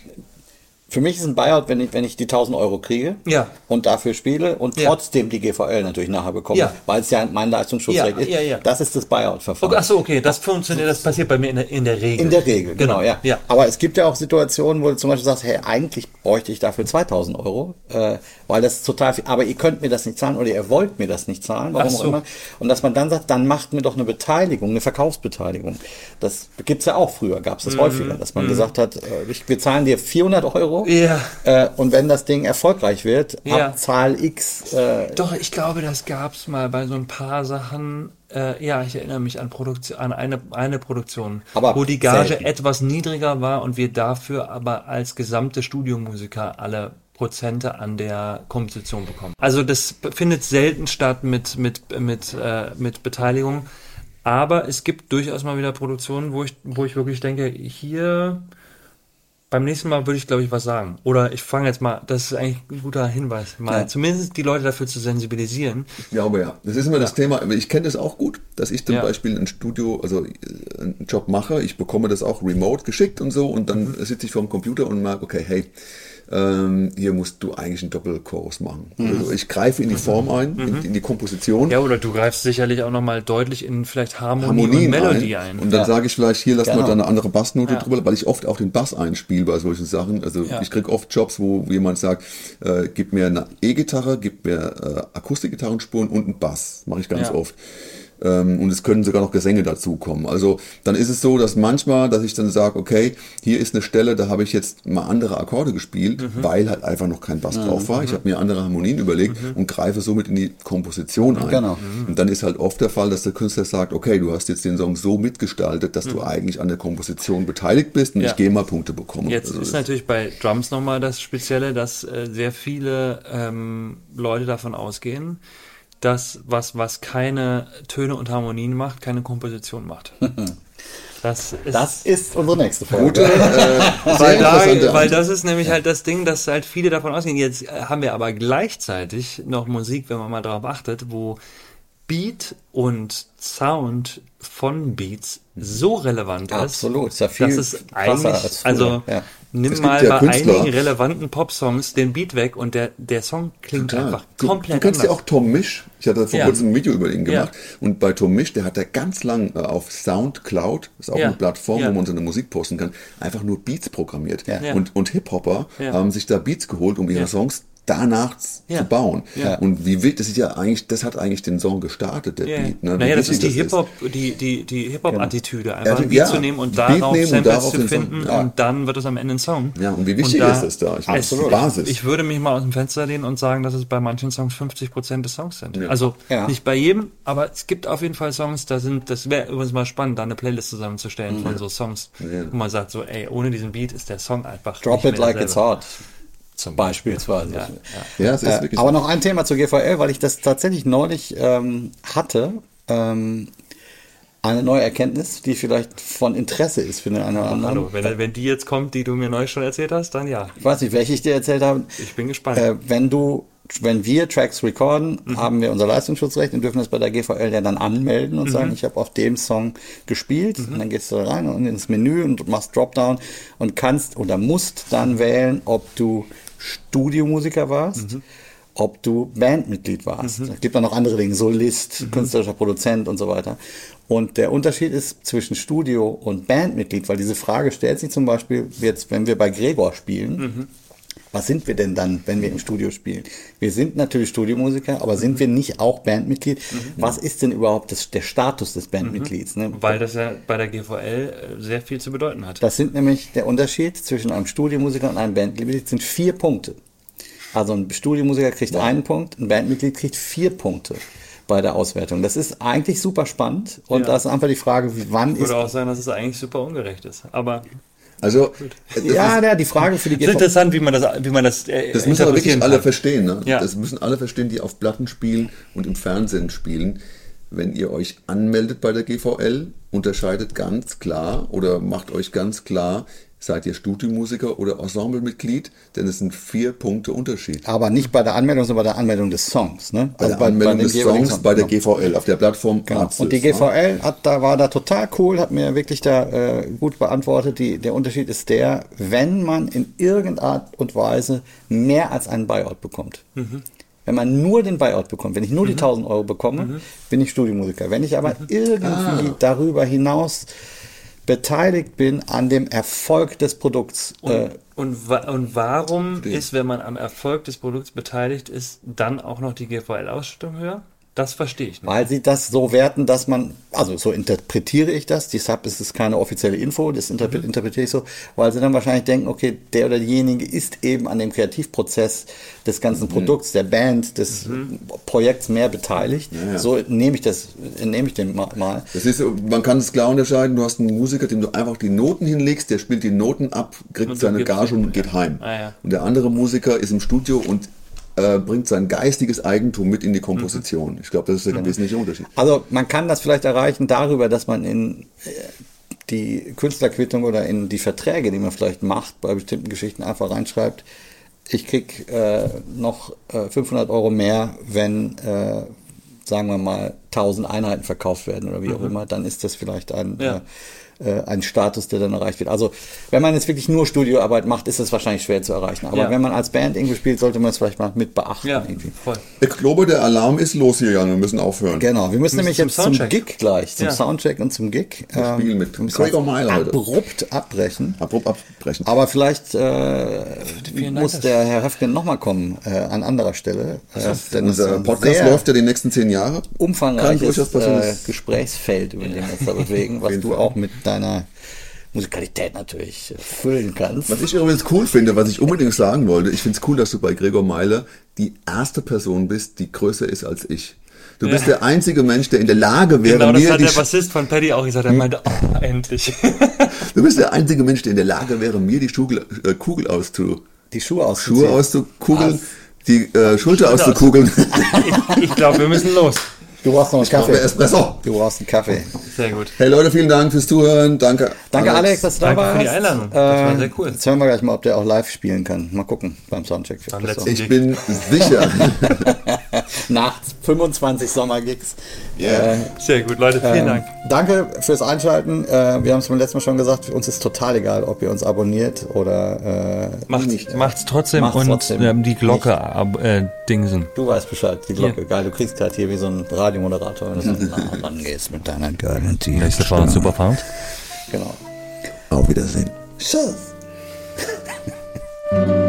Für mich ist ein Buyout, wenn ich, wenn ich die 1000 Euro kriege Ja. und dafür spiele und Ja. trotzdem die GVL natürlich nachher bekomme, Ja. weil es ja mein Leistungsschutzrecht ist. Das ist das Buyout-Verfahren. okay, ach so, okay, das funktioniert, das passiert bei mir in der, in der Regel. In der Regel, genau, ja. ja. Aber es gibt ja auch Situationen, wo du zum Beispiel sagst, hey, eigentlich bräuchte ich dafür 2000 Euro, äh, weil das total viel, aber ihr könnt mir das nicht zahlen oder ihr wollt mir das nicht zahlen, warum Ach auch so. immer. Und dass man dann sagt, dann macht mir doch eine Beteiligung, eine Verkaufsbeteiligung. Das gibt's ja auch früher, gab's Mhm. das häufiger, dass man gesagt hat, äh, ich, wir zahlen dir 400 Euro Ja. äh, und wenn das Ding erfolgreich wird, Ja. ab Zahl X, äh, Doch, ich glaube, das gab's mal bei so ein paar Sachen. Äh, ja, ich erinnere mich an, Produktion, an eine, eine Produktion, Aber wo die Gage selten. etwas niedriger war und wir dafür aber als gesamte Studiomusiker alle Prozente an der Komposition bekommen. Also das findet selten statt mit, mit, mit, äh, mit Beteiligung. Aber es gibt durchaus mal wieder Produktionen, wo ich, wo ich wirklich denke, hier beim nächsten Mal würde ich, glaube ich, was sagen. Oder ich fange jetzt mal, das ist eigentlich ein guter Hinweis, mal Ja. zumindest die Leute dafür zu sensibilisieren. Ich glaube ja. Das ist immer das Thema. aber Ich kenne das auch gut, dass ich zum Ja. Beispiel ein Studio, also äh, einen Job mache. Ich bekomme das auch remote geschickt und so und dann Mhm. sitze ich vor dem Computer und merke, okay, hey, ähm, hier musst du eigentlich einen Doppelchorus machen. Also ich greife in die Form ein, in, in die Komposition. Ja, oder du greifst sicherlich auch nochmal deutlich in vielleicht Harmonie Harmonien und Melodie ein. Und dann Ja. sage ich vielleicht, hier lass Genau. mal da eine andere Bassnote Ja. drüber, weil ich oft auch den Bass einspiele bei solchen Sachen. Also Ja. ich krieg oft Jobs, wo jemand sagt, äh, gib mir eine E-Gitarre, gib mir äh, Akustikgitarrenspuren und einen Bass. Mache ich ganz oft. Ähm, und es können sogar noch Gesänge dazukommen. Also dann ist es so, dass manchmal, dass ich dann sage, okay, hier ist eine Stelle, da habe ich jetzt mal andere Akkorde gespielt, Mhm. weil halt einfach noch kein Bass drauf war. Ich habe mir andere Harmonien überlegt Mhm. und greife somit in die Komposition ein. Genau. Und dann ist halt oft der Fall, dass der Künstler sagt, okay, du hast jetzt den Song so mitgestaltet, dass Mhm. du eigentlich an der Komposition beteiligt bist und Ja. ich gehe mal Punkte bekommen. Jetzt Also ist natürlich bei Drums nochmal das Spezielle, dass äh, sehr viele ähm, Leute davon ausgehen, dass was, was keine Töne und Harmonien macht, keine Komposition macht. Das ist, Das ist unsere nächste Folge. Gute, äh, weil, da, weil das ist nämlich halt das Ding, dass halt viele davon ausgehen. Jetzt äh, haben wir aber gleichzeitig noch Musik, wenn man mal darauf achtet, wo Beat und Sound von Beats so relevant ist. Absolut, ist ja viel dass es eigentlich, als früher, also ja. Nimm mal ja bei Künstler- einigen relevanten Popsongs den Beat weg und der, der Song klingt Total. einfach Du, komplett du kennst ja auch Tom Misch. Ich hatte vor Ja. kurzem ein Video über ihn Ja. gemacht. Und bei Tom Misch, der hat da ganz lang äh, auf Soundcloud, das ist auch Ja. eine Plattform, Ja. wo man seine Musik posten kann, einfach nur Beats programmiert. Ja. Ja. Und, und Hip-Hopper Ja. haben sich da Beats geholt, um ihre Ja. Songs danach Ja. zu bauen. Ja. Und wie wild, das ist ja eigentlich, das hat eigentlich den Song gestartet, der Ja. Beat. Ne? Naja, das ist die Hip-Hop, die, die, die Hip-Hop-Attitüde, einfach Ja, einen Beat ja, zu nehmen und darauf nehmen und Samples darauf zu den Song, finden ja. und dann wird es am Ende ein Song. Ja, und wie wichtig ist das da? Ich meine, das ist die Basis. Ich würde mich mal aus dem Fenster lehnen und sagen, dass es bei manchen Songs 50% des Songs sind. Ja. Also Ja. nicht bei jedem, aber es gibt auf jeden Fall Songs, da sind, das wäre übrigens mal spannend, da eine Playlist zusammenzustellen von so Songs, Ja. wo man sagt so, ey, ohne diesen Beat ist der Song einfach Drop nicht it like it's derselbe. hot. Zum Beispielsweise. Ja, ja, es ist Äh, wirklich aber so. noch ein Thema zur GVL, weil ich das tatsächlich neulich ähm, hatte. Ähm, eine neue Erkenntnis, die vielleicht von Interesse ist für den einen oder anderen. Hallo, wenn, wenn die jetzt kommt, die du mir neulich schon erzählt hast, dann ja. Ich weiß nicht, welche ich dir erzählt habe. Ich bin gespannt. Äh, wenn du, wenn wir Tracks recorden, Mhm. haben wir unser Leistungsschutzrecht und dürfen das bei der GVL ja dann anmelden Mhm. und sagen, ich habe auf dem Song gespielt. Und dann gehst du da rein und ins Menü und machst Dropdown und kannst oder musst dann wählen, ob du Studiomusiker warst. Mhm. Ob du Bandmitglied warst. Es gibt dann noch andere Dinge, Solist, Mhm. künstlerischer Produzent und so weiter. Und der Unterschied ist zwischen Studio und Bandmitglied, weil diese Frage stellt sich zum Beispiel jetzt, wenn wir bei Gregor spielen, Mhm. Was sind wir denn dann, wenn wir im Studio spielen? Wir sind natürlich Studiomusiker, aber sind wir nicht auch Bandmitglied? Was ist denn überhaupt das, der Status des Bandmitglieds? Ne? Weil das ja bei der GVL äh, sehr viel zu bedeuten hat. Das sind nämlich der Unterschied zwischen einem Studiomusiker und einem Bandmitglied sind vier Punkte. Also ein Studiomusiker kriegt einen Punkt, ein Bandmitglied kriegt vier Punkte bei der Auswertung. Das ist eigentlich super spannend und Ja. da ist einfach die Frage, wann Ich ist würde auch sagen, dass es eigentlich super ungerecht ist. Aber Also, das ja, ist, ja, die Frage für die GVL. interessant, wie man das, wie man das, äh, Das müssen aber wirklich alle kann. verstehen. Ne? Ja. Das müssen alle verstehen, die auf Platten spielen und im Fernsehen spielen. Wenn ihr euch anmeldet bei der GVL, unterscheidet ganz klar oder macht euch ganz klar, seid ihr Studiomusiker oder Ensemblemitglied, denn es sind vier Punkte Unterschied. Aber nicht bei der Anmeldung, sondern bei der Anmeldung des Songs. Ne? Bei der Anmeldung dem des Songs Song. bei der Genau. GVL auf der Plattform Genau. Artsys, Und die ne? GVL hat, da war da total cool, hat mir wirklich da äh, gut beantwortet. Die, der Unterschied ist der, wenn man in irgendeiner Art und Weise mehr als einen Buyout bekommt. Wenn man nur den Buyout bekommt, wenn ich nur die 1000 Euro bekomme, bin ich Studiomusiker. Wenn ich aber irgendwie darüber hinaus beteiligt bin an dem Erfolg des Produkts, äh, Und, wa und warum ist, wenn man am Erfolg des Produkts beteiligt ist, dann auch noch die GVL-Ausstattung höher? Das verstehe ich nicht. Weil sie das so werten, dass man, also so interpretiere ich das, deshalb ist es keine offizielle Info, das interpre Mhm. interpretiere ich so, weil sie dann wahrscheinlich denken, okay, der oder diejenige ist eben an dem Kreativprozess des ganzen Mhm. Produkts, der Band, des Projekts mehr beteiligt. ja. So nehme ich das, nehme ich ma- mal. Das ist, man kann es klar unterscheiden, du hast einen Musiker, dem du einfach die Noten hinlegst, der spielt die Noten ab, kriegt seine Gage und geht heim. Ah. Und der andere Musiker ist im Studio und äh, bringt sein geistiges Eigentum mit in die Komposition. Ich glaube, das ist ein wesentlicher Unterschied. Also man kann das vielleicht erreichen darüber, dass man in äh, die Künstlerquittung oder in die Verträge, die man vielleicht macht, bei bestimmten Geschichten einfach reinschreibt, ich krieg äh, noch äh, 500 Euro mehr, wenn, äh, sagen wir mal, 1000 Einheiten verkauft werden oder wie auch immer, dann ist das vielleicht ein, Ja. Äh, ein Status, der dann erreicht wird. Also wenn man jetzt wirklich nur Studioarbeit macht, ist es wahrscheinlich schwer zu erreichen. Aber Ja. wenn man als Band irgendwie spielt, sollte man es vielleicht mal mit beachten. Ja, irgendwie. voll. Ich glaube, der Alarm ist losgegangen. Wir müssen aufhören. Genau, wir müssen nämlich zum jetzt zum Soundcheck. Gig gleich, zum Ja. Soundcheck und zum Gig. Wir spielen mit wir müssen jetzt Meiler heute. abrupt abbrechen. Abrupt abbrechen. Aber vielleicht äh, Dank, muss der Herr Höfgen nochmal kommen äh, an anderer Stelle. Äh, denn es ist Unser Podcast sehr läuft ja die nächsten zehn Jahre. Kann umfangreiches durchaus passieren, äh, Gesprächsfeld, über den wir uns da bewegen, was du auch mit deiner Musikalität natürlich füllen kannst. Was ich übrigens cool finde, was ich unbedingt sagen wollte, ich finde es cool, dass du bei Gregor Meiler die erste Person bist, die größer ist als ich. Du bist der einzige Mensch, der in der Lage wäre, Genau, das mir hat die der Bassist von Paddy auch gesagt. Er meinte, oh, endlich. Du bist der einzige Mensch, der in der Lage wäre, mir die Kugel, äh, Kugel auszu, Die Schuhe auszuziehen. Schuhe auszukugeln, die äh, Schulter auszukugeln. ich ich glaube, wir müssen los. Du brauchst noch einen brauche Kaffee. Espresso. Du brauchst einen Kaffee. Sehr gut. Hey Leute, vielen Dank fürs Zuhören. Danke. Danke Alex, dass du Danke da warst. für die Einladung. Das war Ähm, sehr cool. Jetzt hören wir gleich mal, ob der auch live spielen kann. Mal gucken beim Soundcheck. für Beim Ich bin sicher. Nach 25 Sommergigs. Ja. Äh, Sehr gut, Leute. Vielen ähm, Dank. Danke fürs Einschalten. Äh, wir haben es beim letzten Mal schon gesagt, für uns ist total egal, ob ihr uns abonniert oder äh, Macht's, nicht. macht's trotzdem Macht's und trotzdem. Ähm, die Glocke ab, äh, dingsen. Du weißt Bescheid, die Glocke. Geil, du kriegst gerade hier wie so ein Radiomoderator, wenn du so nah rangehst mit deiner geilen Nächste Frage, Superfound. Genau. Auf Wiedersehen. Tschüss.